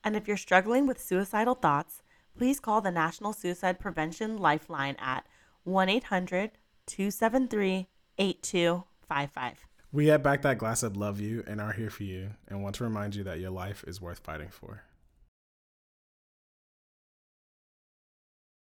[SPEAKER 4] And if you're struggling with suicidal thoughts, please call the National Suicide Prevention Lifeline at 1 800 273 8255.
[SPEAKER 3] We at Back That Glass Up love you and are here for you and want to remind you that your life is worth fighting for.